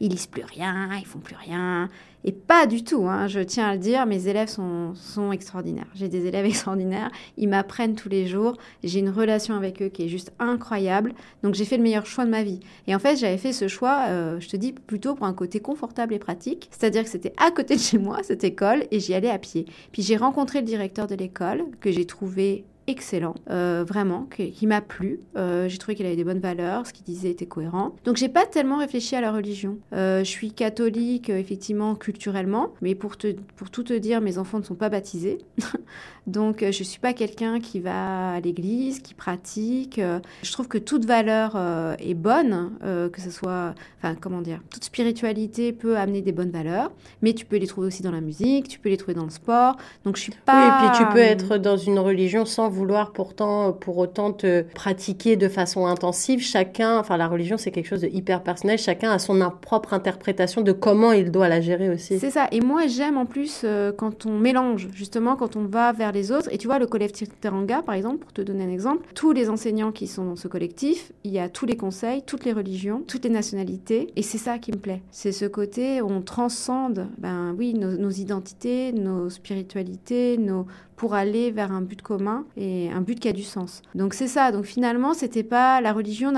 ils lisent plus rien, ils font plus rien. Et pas du tout, hein, je tiens à le dire, mes élèves sont, sont extraordinaires. J'ai des élèves <laughs> extraordinaires, ils m'apprennent tous les jours, j'ai une relation avec eux qui est juste incroyable. Donc j'ai fait le meilleur choix de ma vie. Et en fait, j'avais fait ce choix, euh, je te dis, plutôt pour un côté confortable et pratique. C'est-à-dire que c'était à côté de chez moi, cette école, et j'y allais à pied. Puis j'ai rencontré le directeur de l'école, que j'ai trouvé excellent, euh, vraiment, qui, m'a plu. Euh, j'ai trouvé qu'il avait des bonnes valeurs, ce qu'il disait était cohérent. Donc j'ai pas tellement réfléchi à la religion. Euh, je suis catholique, effectivement, culturellement, mais pour, te, pour tout te dire, mes enfants ne sont pas baptisés. <laughs> Donc je suis pas quelqu'un qui va à l'église, qui pratique. je trouve que toute valeur est bonne, que ce soit, enfin comment dire, toute spiritualité peut amener des bonnes valeurs, mais tu peux les trouver aussi dans la musique, tu peux les trouver dans le sport. Donc je suis pas. Oui, et puis tu peux être dans une religion sans vouloir pourtant pour autant te pratiquer de façon intensive. Chacun, enfin la religion c'est quelque chose de hyper personnel, chacun a son propre interprétation de comment il doit la gérer aussi. C'est ça, et moi j'aime en plus euh, quand on mélange, justement quand on va vers les autres. Et tu vois, le collectif Teranga par exemple, pour te donner un exemple, tous les enseignants qui sont dans ce collectif, il y a tous les conseils, toutes les religions, toutes les nationalités, et c'est ça qui me plaît. C'est ce côté où on transcende, ben oui, nos, nos identités, nos spiritualités, nos pour aller vers un but commun et un but qui a du sens. Donc c'est ça. Donc finalement, c'était pas la religion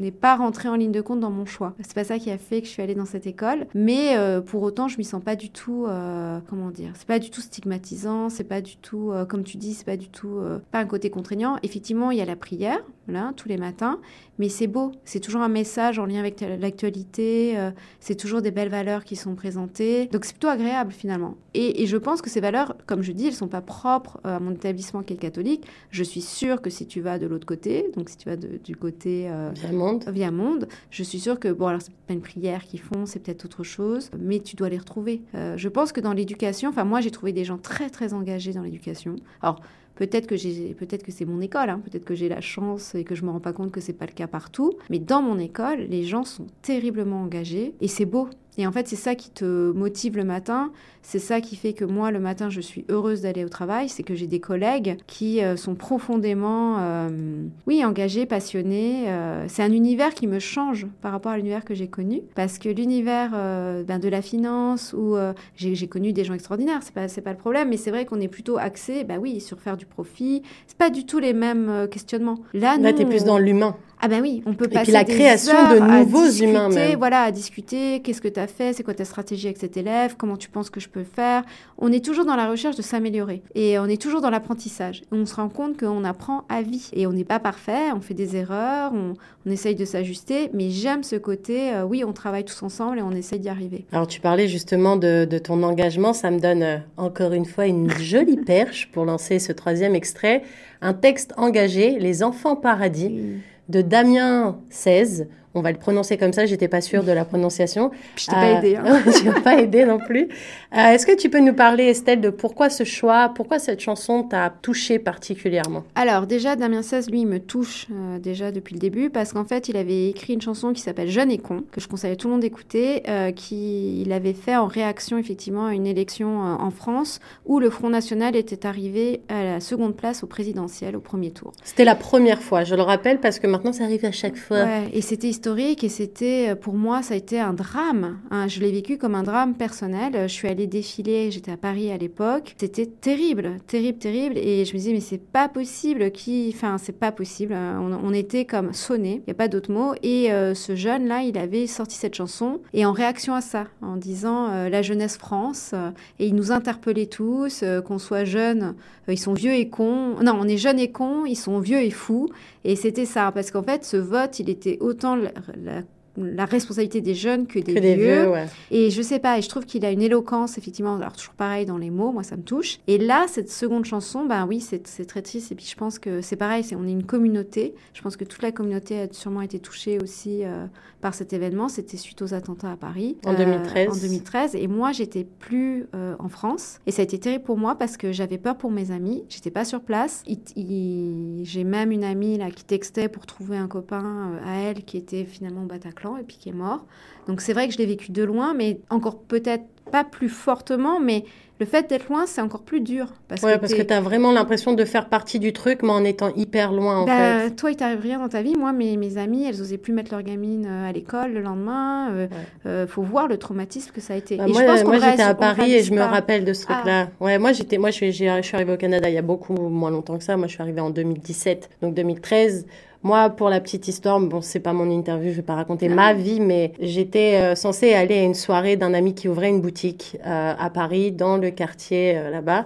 n'est pas rentrée en ligne de compte dans mon choix. C'est pas ça qui a fait que je suis allée dans cette école. Mais euh, pour autant, je m'y sens pas du tout, euh, comment dire, c'est pas du tout stigmatisant. C'est pas du tout, euh, comme tu dis, c'est pas du tout, pas un côté contraignant. Effectivement, il y a la prière, là, tous les matins. Mais c'est beau. C'est toujours un message en lien avec l'actualité. c'est toujours des belles valeurs qui sont présentées. Donc c'est plutôt agréable finalement. Et, et je pense que ces valeurs, comme je dis, sont pas propres euh, à mon établissement qui est catholique. Je suis sûre que si tu vas de l'autre côté, donc si tu vas du côté euh, Viamonde. Viamonde, je suis sûre que, bon, alors c'est pas une prière qu'ils font, c'est peut-être autre chose, mais tu dois les retrouver. Euh, je pense que dans l'éducation, enfin moi j'ai trouvé des gens très très engagés dans l'éducation. Alors, Peut-être que j'ai, peut-être que c'est mon école, hein. peut-être que j'ai la chance et que je me rends pas compte que c'est pas le cas partout. Mais dans mon école, les gens sont terriblement engagés et c'est beau. Et en fait, c'est ça qui te motive le matin. C'est ça qui fait que moi, le matin, je suis heureuse d'aller au travail. C'est que j'ai des collègues qui euh, sont profondément, euh, oui, engagés, passionnés. Euh, c'est un univers qui me change par rapport à l'univers que j'ai connu. Parce que l'univers ben, de la finance, où j'ai connu des gens extraordinaires, c'est pas, pas le problème. Mais c'est vrai qu'on est plutôt axé, bah oui, sur faire du profit. C'est pas du tout les mêmes questionnements. Là, Là tu es plus dans l'humain. Ah ben oui, on peut passer Et puis la création de nouveaux humains même. Voilà, à discuter, qu'est-ce que tu as fait, c'est quoi ta stratégie avec cet élève, comment tu penses que je peux le faire. On est toujours dans la recherche de s'améliorer et on est toujours dans l'apprentissage. On se rend compte qu'on apprend à vie et on n'est pas parfait, on fait des erreurs, on, on essaye de s'ajuster, mais j'aime ce côté, euh, oui, on travaille tous ensemble et on essaye d'y arriver. Alors tu parlais justement de, de ton engagement, ça me donne euh, encore une fois une jolie perche pour lancer ce troisième extrait, un texte engagé, Les enfants paradis, de Damien 16 on va le prononcer comme ça, j'étais pas sûre de la prononciation. Je t'ai pas aidé. Hein. <laughs> je t'ai pas aidé non plus. Euh, est-ce que tu peux nous parler, Estelle, de pourquoi ce choix, pourquoi cette chanson t'a touché particulièrement? Alors déjà, Damien 16, lui, il me touche euh, déjà depuis le début parce qu'en fait, il avait écrit une chanson qui s'appelle Jeune et con, que je conseille à tout le monde d'écouter, euh, qu'il avait fait en réaction effectivement à une élection en France où le Front National était arrivé à la seconde place au présidentiel au premier tour. C'était la première fois, je le rappelle, parce que maintenant ça arrive à chaque fois. Ouais, et c'était et c'était, pour moi, ça a été un drame. Hein. Je l'ai vécu comme un drame personnel. Je suis allée défiler, j'étais à Paris à l'époque. C'était terrible, terrible, terrible. Et je me disais, mais c'est pas possible qui. Enfin, c'est pas possible. On, était comme sonnés, il n'y a pas d'autre mot. Et euh, ce jeune-là, il avait sorti cette chanson. Et en réaction à ça, en disant euh, la jeunesse France. Euh, et il nous interpellait tous, qu'on soit jeune, ils sont vieux et cons. Non, on est jeunes et cons, ils sont vieux et fous. Et c'était ça, parce qu'en fait, ce vote, il était autant la, responsabilité des jeunes que des vieux. Et je sais pas, et je trouve qu'il a une éloquence, effectivement, alors toujours pareil dans les mots, moi ça me touche. Et là, cette seconde chanson, ben oui, c'est très triste. Et puis je pense que c'est pareil, c'est on est une communauté. Je pense que toute la communauté a sûrement été touchée aussi euh, par cet événement. C'était suite aux attentats à Paris. En 2013. Euh, en 2013. Et moi, j'étais plus euh, en France. Et ça a été terrible pour moi parce que j'avais peur pour mes amis. J'étais pas sur place. J'ai même une amie là qui textait pour trouver un copain à elle qui était finalement au Bataclan et puis qui est mort. Donc c'est vrai que je l'ai vécu de loin, mais encore peut-être pas plus fortement, mais le fait d'être loin, c'est encore plus dur. Parce ouais, que parce que tu as vraiment l'impression de faire partie du truc, mais en étant hyper loin, en bah, fait. Toi, il t'arrive rien dans ta vie. Moi, mes, mes amies, elles osaient plus mettre leur gamine euh, à l'école le lendemain. Il euh, euh, faut voir le traumatisme que ça a été. Bah, moi, moi j'étais à Paris et je me rappelle de ce truc-là. Ah. Ouais, moi, j'étais, moi, je suis, je suis arrivée au Canada il y a beaucoup moins longtemps que ça. Moi, je suis arrivée en 2017. Donc, 2013, moi, pour la petite histoire, bon, c'est pas mon interview, je vais pas raconter ma vie, mais j'étais euh, censée aller à une soirée d'un ami qui ouvrait une boutique euh, à Paris, dans le quartier euh, là-bas.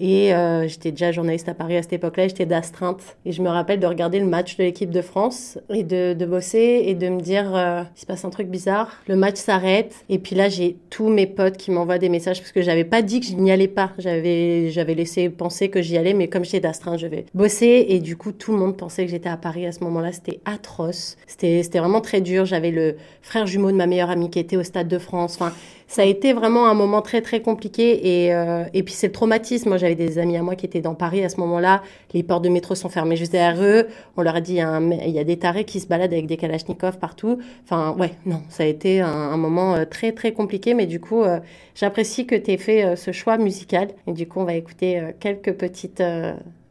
Et euh, j'étais déjà journaliste à Paris à cette époque-là, j'étais d'astreinte. Et je me rappelle de regarder le match de l'équipe de France et de, bosser et de me dire, euh, il se passe un truc bizarre. Le match s'arrête. Et puis là, j'ai tous mes potes qui m'envoient des messages parce que j'avais pas dit que je n'y allais pas. J'avais, j'avais laissé penser que j'y allais, mais comme j'étais d'astreinte, je vais bosser. Et du coup, tout le monde pensait que j'étais à Paris à ce moment-là. C'était atroce. C'était, c'était vraiment très dur. J'avais le frère jumeau de ma meilleure amie qui était au Stade de France. Enfin, ça a été vraiment un moment très très compliqué et, euh, et puis c'est le traumatisme. Moi j'avais des amis à moi qui étaient dans Paris à ce moment-là, les portes de métro sont fermées juste derrière eux, on leur a dit il y a, des tarés qui se baladent avec des kalachnikovs partout. Enfin ouais, non, ça a été un, moment euh, très très compliqué mais du coup euh, j'apprécie que tu aies fait ce choix musical et du coup on va écouter quelques petites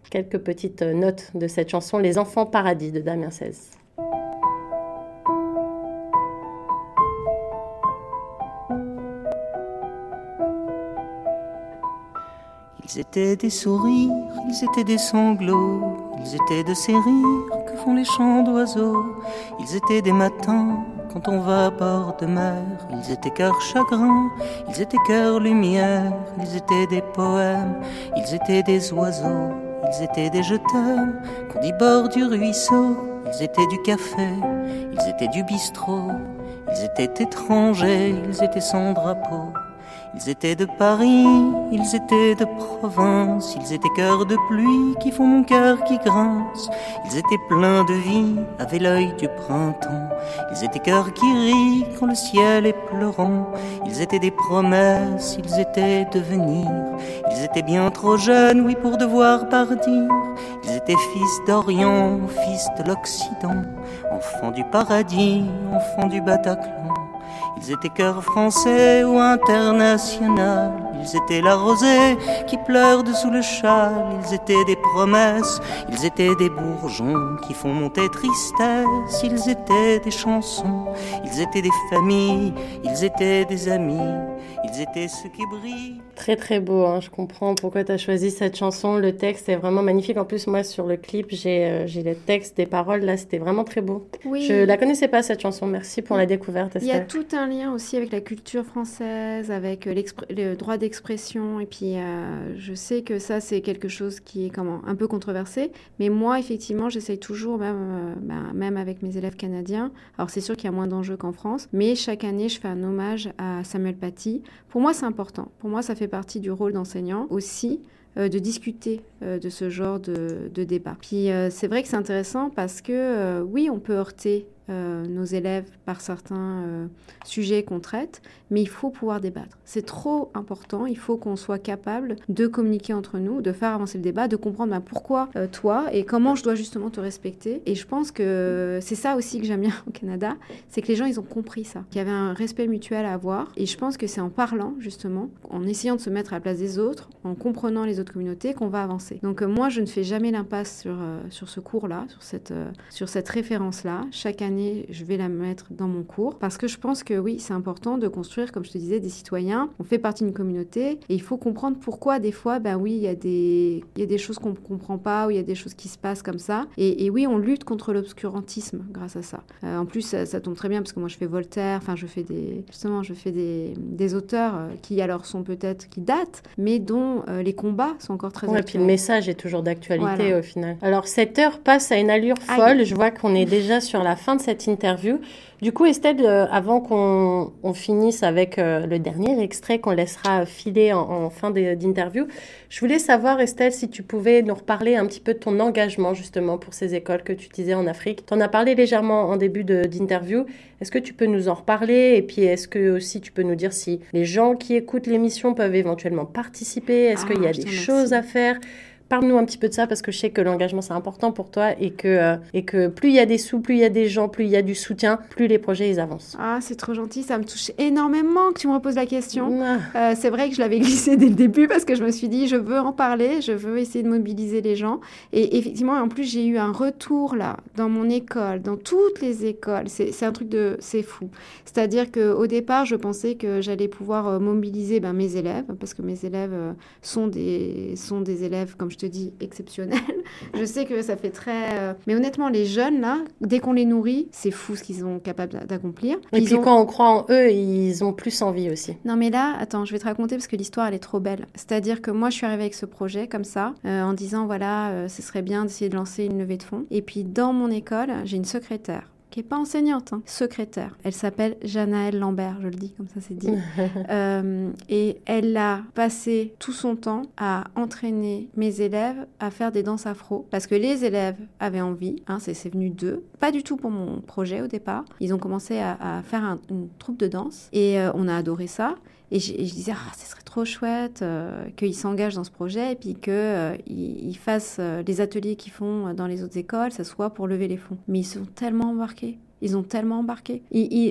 quelques petites notes de cette chanson Les enfants paradis de Damien 16. Ils étaient des sourires, ils étaient des sanglots, ils étaient de ces rires que font les chants d'oiseaux, ils étaient des matins quand on va à bord de mer, ils étaient cœur chagrin, ils étaient cœur lumière, ils étaient des poèmes, ils étaient des oiseaux, ils étaient des je qu'on dit bord du ruisseau, ils étaient du café, ils étaient du bistrot, ils étaient étrangers, ils étaient sans drapeau. Ils étaient de Paris, ils étaient de province, ils étaient cœurs de pluie qui font mon cœur qui grince. Ils étaient pleins de vie, avaient l'œil du printemps. Ils étaient cœurs qui rient quand le ciel est pleurant. Ils étaient des promesses, ils étaient devenir. Ils étaient bien trop jeunes, oui, pour devoir partir. Ils étaient fils d'Orient, fils de l'Occident, enfants du paradis, enfants du Bataclan. Ils étaient cœurs français ou international. Ils étaient la rosée qui pleure dessous le châle. Ils étaient des promesses. Ils étaient des bourgeons qui font monter tristesse. Ils étaient des chansons. Ils étaient des familles. Ils étaient des amis. Ils étaient ceux qui brillent. Très très beau, hein. je comprends pourquoi tu as choisi cette chanson. Le texte est vraiment magnifique. En plus, moi sur le clip, j'ai euh, j'ai le texte des paroles. Là, c'était vraiment très beau. Oui. Je la connaissais pas cette chanson. Merci pour la découverte. Il y a tout un lien aussi avec la culture française, avec euh, le droit d'expression. Et puis, euh, je sais que ça, c'est quelque chose qui est comment, un peu controversé. Mais moi, effectivement, j'essaye toujours, même, euh, ben, même avec mes élèves canadiens. Alors, c'est sûr qu'il y a moins d'enjeux qu'en France. Mais chaque année, je fais un hommage à Samuel Paty. Pour moi, c'est important. Pour moi, ça fait partie du rôle d'enseignant aussi euh, de discuter euh, de ce genre de, de débat. Puis euh, c'est vrai que c'est intéressant parce que oui, on peut heurter euh, nos élèves par certains euh, sujets qu'on traite, mais il faut pouvoir débattre. C'est trop important, il faut qu'on soit capable de communiquer entre nous, de faire avancer le débat, de comprendre ben, pourquoi euh, toi et comment je dois justement te respecter. Et je pense que c'est ça aussi que j'aime bien au Canada, c'est que les gens, ils ont compris ça, qu'il y avait un respect mutuel à avoir. Et je pense que c'est en parlant, justement, en essayant de se mettre à la place des autres, en comprenant les autres communautés, qu'on va avancer. Donc moi, je ne fais jamais l'impasse sur, sur ce cours-là, sur cette, sur cette référence-là. Chaque année, je vais la mettre dans mon cours, parce que je pense que oui, c'est important de construire, comme je te disais, des citoyens. On fait partie d'une communauté, et il faut comprendre pourquoi, des fois, ben oui, il y a des, il y a des choses qu'on ne comprend pas, ou il y a des choses qui se passent comme ça. Et, et oui, on lutte contre l'obscurantisme grâce à ça. Euh, en plus, ça, ça tombe très bien parce que moi, je fais Voltaire. Enfin, je fais des justement, je fais des, des auteurs euh, qui alors sont peut-être qui datent, mais dont euh, les combats sont encore très Ouais, puis actuels. le message est toujours d'actualité Voilà. au final. Alors, cette heure passe à une allure Aïe. folle. Je vois qu'on est déjà sur la fin de cette interview. Du coup, Estelle, euh, avant qu'on on finisse avec euh, le dernier extrait qu'on laissera filer en, en fin d'interview, je voulais savoir, Estelle, si tu pouvais nous reparler un petit peu de ton engagement justement pour ces écoles que tu disais en Afrique. Tu en as parlé légèrement en début d'interview. Est-ce que tu peux nous en reparler? Et puis, est-ce que aussi tu peux nous dire si les gens qui écoutent l'émission peuvent éventuellement participer? Est-ce Ah, qu'il y a des choses à faire? Parle-nous un petit peu de ça parce que je sais que l'engagement c'est important pour toi et que, euh, et que plus il y a des sous, plus il y a des gens, plus il y a du soutien, plus les projets ils avancent. Ah, c'est trop gentil, ça me touche énormément que tu me reposes la question. Euh, c'est vrai que je l'avais <laughs> glissé dès le début parce que je me suis dit, je veux en parler, je veux essayer de mobiliser les gens. Et effectivement, en plus, j'ai eu un retour là, dans mon école, dans toutes les écoles. C'est un truc de. C'est fou. C'est-à-dire qu'au départ, je pensais que j'allais pouvoir euh, mobiliser ben, mes élèves, parce que mes élèves sont, des, sont des élèves, comme je te dis, exceptionnels. <laughs> je sais que ça fait très. euh, Mais honnêtement, les jeunes là, dès qu'on les nourrit, c'est fou ce qu'ils sont capables d'a- d'accomplir. Et Ils puis ont- quand on croit en eux, ils ont plus envie aussi. non mais là, attends, je vais te raconter parce que l'histoire elle est trop belle. C'est-à-dire que moi je suis arrivée avec ce projet comme ça, euh, en disant voilà, euh, ce serait bien d'essayer de lancer une levée de fonds. Et puis dans mon école, j'ai une secrétaire qui est pas enseignante, hein, secrétaire. Elle s'appelle Janaëlle Lambert, je le dis comme ça c'est dit. <laughs> Euh, et elle a passé tout son temps à entraîner mes élèves à faire des danses afro parce que les élèves avaient envie. Hein, c'est c'est venu d'eux, pas du tout pour mon projet au départ. Ils ont commencé à, à faire un- une troupe de danse et euh, on a adoré ça. Et je, et je disais, ah, ce serait trop chouette euh, qu'ils s'engagent dans ce projet et puis qu'ils ils fassent euh, les ateliers qu'ils font dans les autres écoles, ça soit pour lever les fonds. Mais ils sont tellement embarqués. Ils ont tellement embarqué.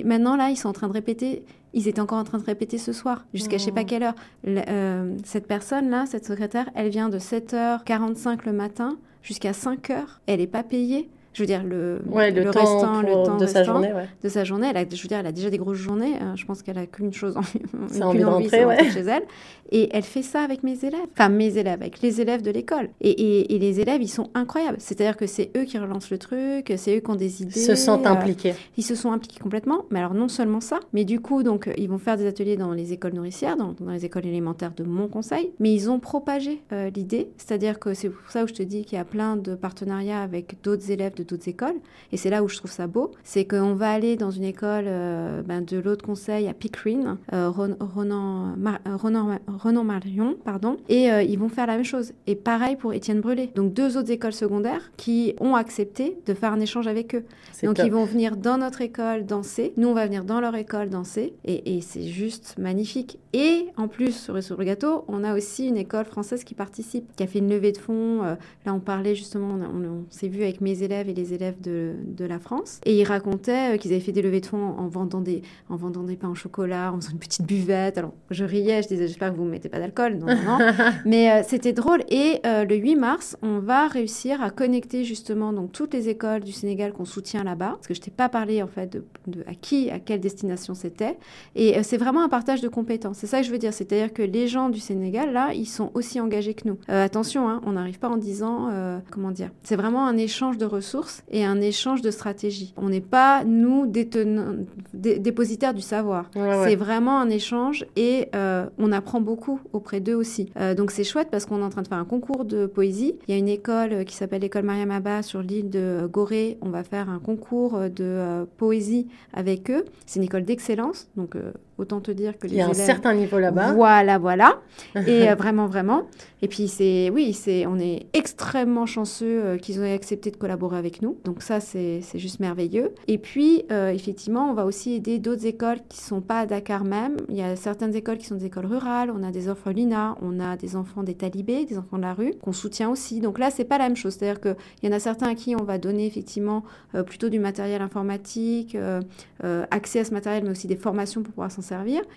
Maintenant, là, ils sont en train de répéter. Ils étaient encore en train de répéter ce soir, jusqu'à je sais pas Oh. quelle heure. Euh, cette personne-là, cette secrétaire, elle vient de 7h45 le matin jusqu'à 5h. Elle n'est pas payée. Je veux dire, le, Ouais, le, temps, restant, pour- le temps de sa journée, ouais. de sa journée. Elle a, je veux dire, elle a déjà des grosses journées. euh, je pense qu'elle a qu'une chose, en, <laughs> qu'une envie de rentrer, c'est ouais. chez elle. Et elle fait ça avec mes élèves. Enfin, mes élèves, avec les élèves de l'école. Et, et- et les élèves, ils sont incroyables. C'est-à-dire que c'est eux qui relancent le truc, c'est eux qui ont des idées. Ils se sentent euh, impliqués. ils se sont impliqués complètement. Mais alors, non seulement ça, mais du coup, donc, euh, ils vont faire des ateliers dans les écoles nourricières, dans, dans les écoles élémentaires de mon conseil. Mais ils ont propagé euh, l'idée. C'est-à-dire que c'est pour ça où je te dis qu'il y a plein de partenariats avec d'autres élèves de d'autres écoles. Et c'est là où je trouve ça beau. C'est qu'on va aller dans une école euh, ben, de l'autre conseil à Pickering, euh, Ron- Ronan, Mar- euh, Ronan, Ronan Marion, pardon. Et euh, ils vont faire la même chose. Et pareil pour Étienne Brûlé. Donc, deux autres écoles secondaires qui ont accepté de faire un échange avec eux. Donc top. ils vont venir dans notre école danser, nous on va venir dans leur école danser, et, et c'est juste magnifique. Et en plus, sur, sur le gâteau, on a aussi une école française qui participe, qui a fait une levée de fonds. là on parlait justement, on, a- on- on s'est vu avec mes élèves et les élèves de, de la France. Et ils racontaient qu'ils avaient fait des levées de fonds en vendant des, en vendant des pains au chocolat, en faisant une petite buvette. Alors, je riais, je disais, j'espère que vous ne mettez pas d'alcool. Non, non, non. <laughs> Mais c'était drôle. Et le 8 mars, on va réussir à connecter justement donc, toutes les écoles du Sénégal qu'on soutient là-bas. Parce que je t'ai pas parlé, en fait, de, de, à qui, à quelle destination c'était. Et c'est vraiment un partage de compétences. C'est ça que je veux dire. C'est-à-dire que les gens du Sénégal, là, ils sont aussi engagés que nous. attention, hein, on n'arrive pas en disant, euh, comment dire, c'est vraiment un échange de ressources et un échange de stratégies. On n'est pas, nous, dépositaires du savoir. C'est vraiment un échange et euh, on apprend beaucoup auprès d'eux aussi. Euh, donc c'est chouette parce qu'on est en train de faire un concours de poésie. Il y a une école qui s'appelle l'école Mariam Abba sur l'île de Gorée. On va faire un concours de poésie avec eux. C'est une école d'excellence, donc Autant te dire que les Il y a un certain niveau là-bas. Voilà, voilà. <laughs> Et euh, vraiment, vraiment. Et puis, c'est, oui, c'est, on est extrêmement chanceux euh, qu'ils aient accepté de collaborer avec nous. Donc ça, c'est, c'est juste merveilleux. Et puis, euh, effectivement, on va aussi aider d'autres écoles qui ne sont pas à Dakar même. Il y a certaines écoles qui sont des écoles rurales. On a des orphelinats, on a des enfants des talibés, des enfants de la rue, qu'on soutient aussi. Donc là, c'est pas la même chose. C'est-à-dire qu'il y en a certains à qui on va donner effectivement plutôt du matériel informatique, accès à ce matériel, mais aussi des formations pour pouvoir s'en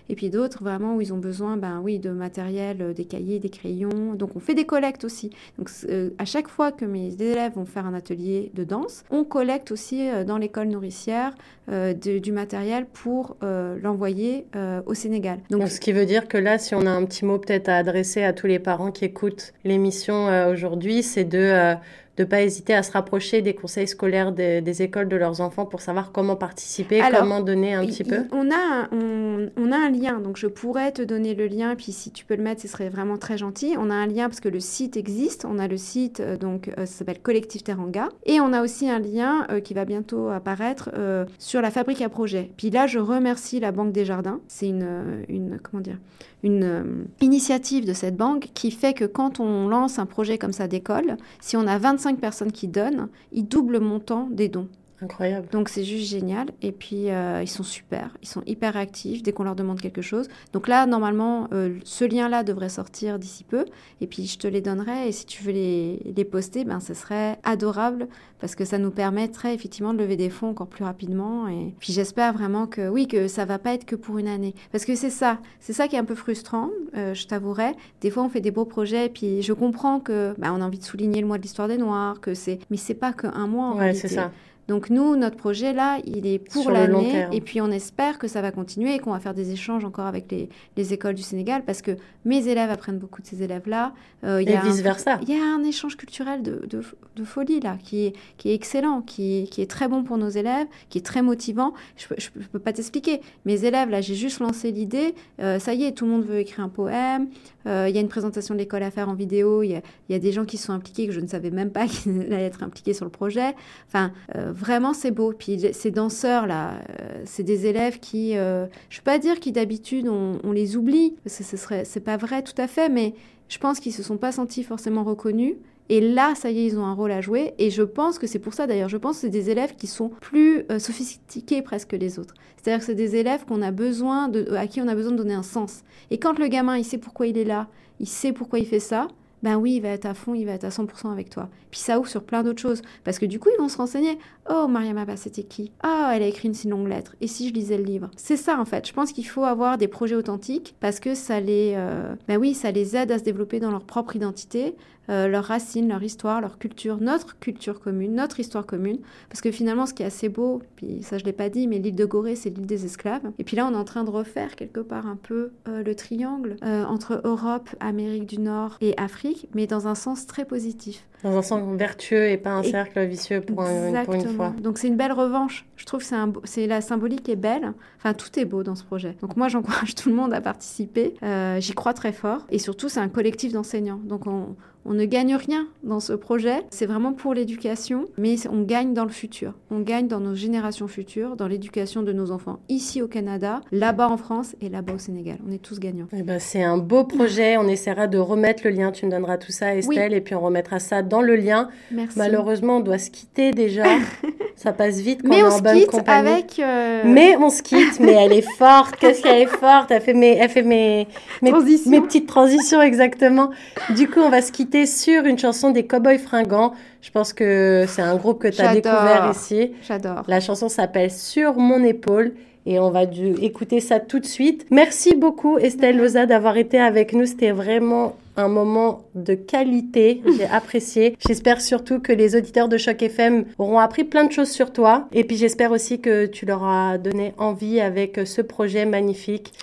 Et puis d'autres vraiment où ils ont besoin, ben oui, de matériel, euh, des cahiers, des crayons. Donc on fait des collectes aussi. Donc euh, à chaque fois que mes élèves vont faire un atelier de danse, on collecte aussi euh, dans l'école nourricière du matériel pour l'envoyer au Sénégal. Donc, ce qui veut dire que là, si on a un petit mot peut-être à adresser à tous les parents qui écoutent l'émission aujourd'hui, c'est de de ne pas hésiter à se rapprocher des conseils scolaires des, écoles de leurs enfants pour savoir comment participer, comment donner un petit peu on a, on, a un lien, donc je pourrais te donner le lien, puis si tu peux le mettre, ce serait vraiment très gentil. On a un lien parce que le site existe, on a le site, euh, donc euh, ça s'appelle Collectif Teranga, et on a aussi un lien euh, qui va bientôt apparaître sur la fabrique à projet. Puis là, je remercie la Banque des Jardins, c'est une, une, comment dire, une euh, initiative de cette banque qui fait que quand on lance un projet comme ça d'école, si on a 25 personnes qui donnent, il double le montant des dons. Incroyable. Donc c'est juste génial. Et puis euh, ils sont super, ils sont hyper actifs dès qu'on leur demande quelque chose. Donc là, normalement, euh, ce lien-là devrait sortir d'ici peu. Et puis je te les donnerai. Et si tu veux les, les poster, ben ce serait adorable parce que ça nous permettrait effectivement de lever des fonds encore plus rapidement. Et puis j'espère vraiment que oui, que ça va pas être que pour une année. Parce que c'est ça, c'est ça qui est un peu frustrant, euh, je t'avouerai. Des fois, on fait des beaux projets, et puis je comprends que ben, on a envie de souligner le mois de l'histoire des Noirs, que c'est, mais c'est pas qu'un mois en ouais, c'est ça. Donc nous, notre projet là, il est pour l'année et puis on espère que ça va continuer et qu'on va faire des échanges encore avec les, les, écoles du Sénégal parce que mes élèves apprennent beaucoup de ces élèves-là. Euh, et vice-versa. Il y a un échange culturel de, de, de, folie là qui est, qui est excellent, qui, qui est très bon pour nos élèves, qui est très motivant. Je ne peux pas t'expliquer. Mes élèves, là, j'ai juste lancé l'idée. Euh, ça y est, tout le monde veut écrire un poème. Euh, il y a une présentation de l'école à faire en vidéo. Il y, y, a des gens qui sont impliqués que je ne savais même pas <laughs> qu'ils allaient être impliqués sur le projet. Enfin, vraiment, c'est beau. Puis ces danseurs-là, euh, c'est des élèves qui, euh, je ne veux pas dire qui d'habitude on, les oublie, ce serait, pas vrai tout à fait, mais je pense qu'ils se sont pas sentis forcément reconnus. Et là, ça y est, ils ont un rôle à jouer. Et je pense que c'est pour ça, d'ailleurs, je pense que c'est des élèves qui sont plus euh, sophistiqués presque que les autres. C'est-à-dire que c'est des élèves qu'on a besoin de, à qui on a besoin de donner un sens. Et quand le gamin, il sait pourquoi il est là, il sait pourquoi il fait ça, ben oui, il va être à fond, il va être à 100% avec toi. Puis ça ouvre sur plein d'autres choses. Parce que du coup, ils vont se renseigner. Oh, Mariam Abba, c'était qui? Ah, elle a écrit une si longue lettre. Et si je lisais le livre? C'est ça, en fait. Je pense qu'il faut avoir des projets authentiques parce que ça les, euh, ben oui, ça les aide à se développer dans leur propre identité, euh, leurs racines, leur histoire, leur culture, notre culture commune, notre histoire commune. Parce que finalement, ce qui est assez beau, puis ça je l'ai pas dit, mais l'île de Gorée, c'est l'île des esclaves. Et puis là, on est en train de refaire quelque part un peu euh, le triangle euh, entre Europe, Amérique du Nord et Afrique, mais dans un sens très positif. Dans un sens vertueux et pas un cercle vicieux pour, pour, une fois. Donc c'est une belle revanche. Je trouve que c'est la symbolique est belle. Enfin, tout est beau dans ce projet. Donc moi, <laughs> j'encourage tout le monde à participer. J'y crois très fort. Et surtout, c'est un collectif d'enseignants. Donc on, on ne gagne rien dans ce projet, c'est vraiment pour l'éducation, mais on gagne dans le futur. On gagne dans nos générations futures, dans l'éducation de nos enfants ici au Canada, là-bas en France et là-bas au Sénégal. On est tous gagnants. Eh ben, c'est un beau projet. On essaiera de remettre le lien. Tu me donneras tout ça, Estelle, et puis on remettra ça dans le lien. Merci. Malheureusement, on doit se quitter déjà. <laughs> ça passe vite quand mais on est en bonne quitte compagnie. Avec euh, Mais on se quitte. mais elle est forte. Qu'est-ce qu'elle est forte? Elle fait mes, elle fait mes, mes, mes petites transitions exactement. Du coup, on va se quitter sur une chanson des Cowboys Fringants. Je pense que c'est un groupe que tu as découvert ici. J'adore. La chanson s'appelle Sur mon épaule et on va écouter ça tout de suite. Merci beaucoup Estelle Loza d'avoir été avec nous. C'était vraiment un moment de qualité. <laughs> J'ai apprécié. J'espère surtout que les auditeurs de Choc FM auront appris plein de choses sur toi. Et puis j'espère aussi que tu leur as donné envie avec ce projet magnifique.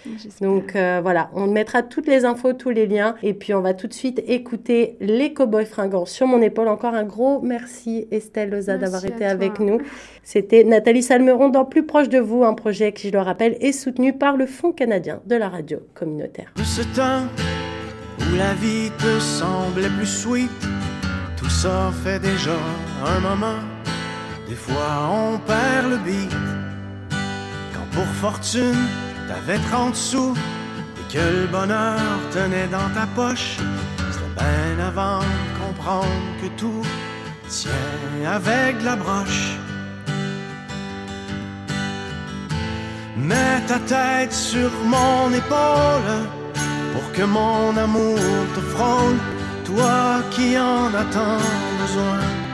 Donc euh, voilà, on mettra toutes les infos, tous les liens. Et puis on va tout de suite écouter les Cowboys Fringants sur mon épaule. Encore un gros merci Estelle Loza d'avoir été avec nous. C'était Nathalie Salmeron dans Plus proche de vous, un projet qui, je le rappelle, est soutenu par le Fonds canadien de la radio communautaire. De ce temps où la vie te semblait plus sweet, tout ça fait déjà un moment. Des fois on perd le beat. Quand pour fortune t'avais 30 sous et que le bonheur tenait dans ta poche, c'était bien avant de comprendre que tout tient avec la broche. Mets ta tête sur mon épaule pour que mon amour te frôle, toi qui en as tant besoin.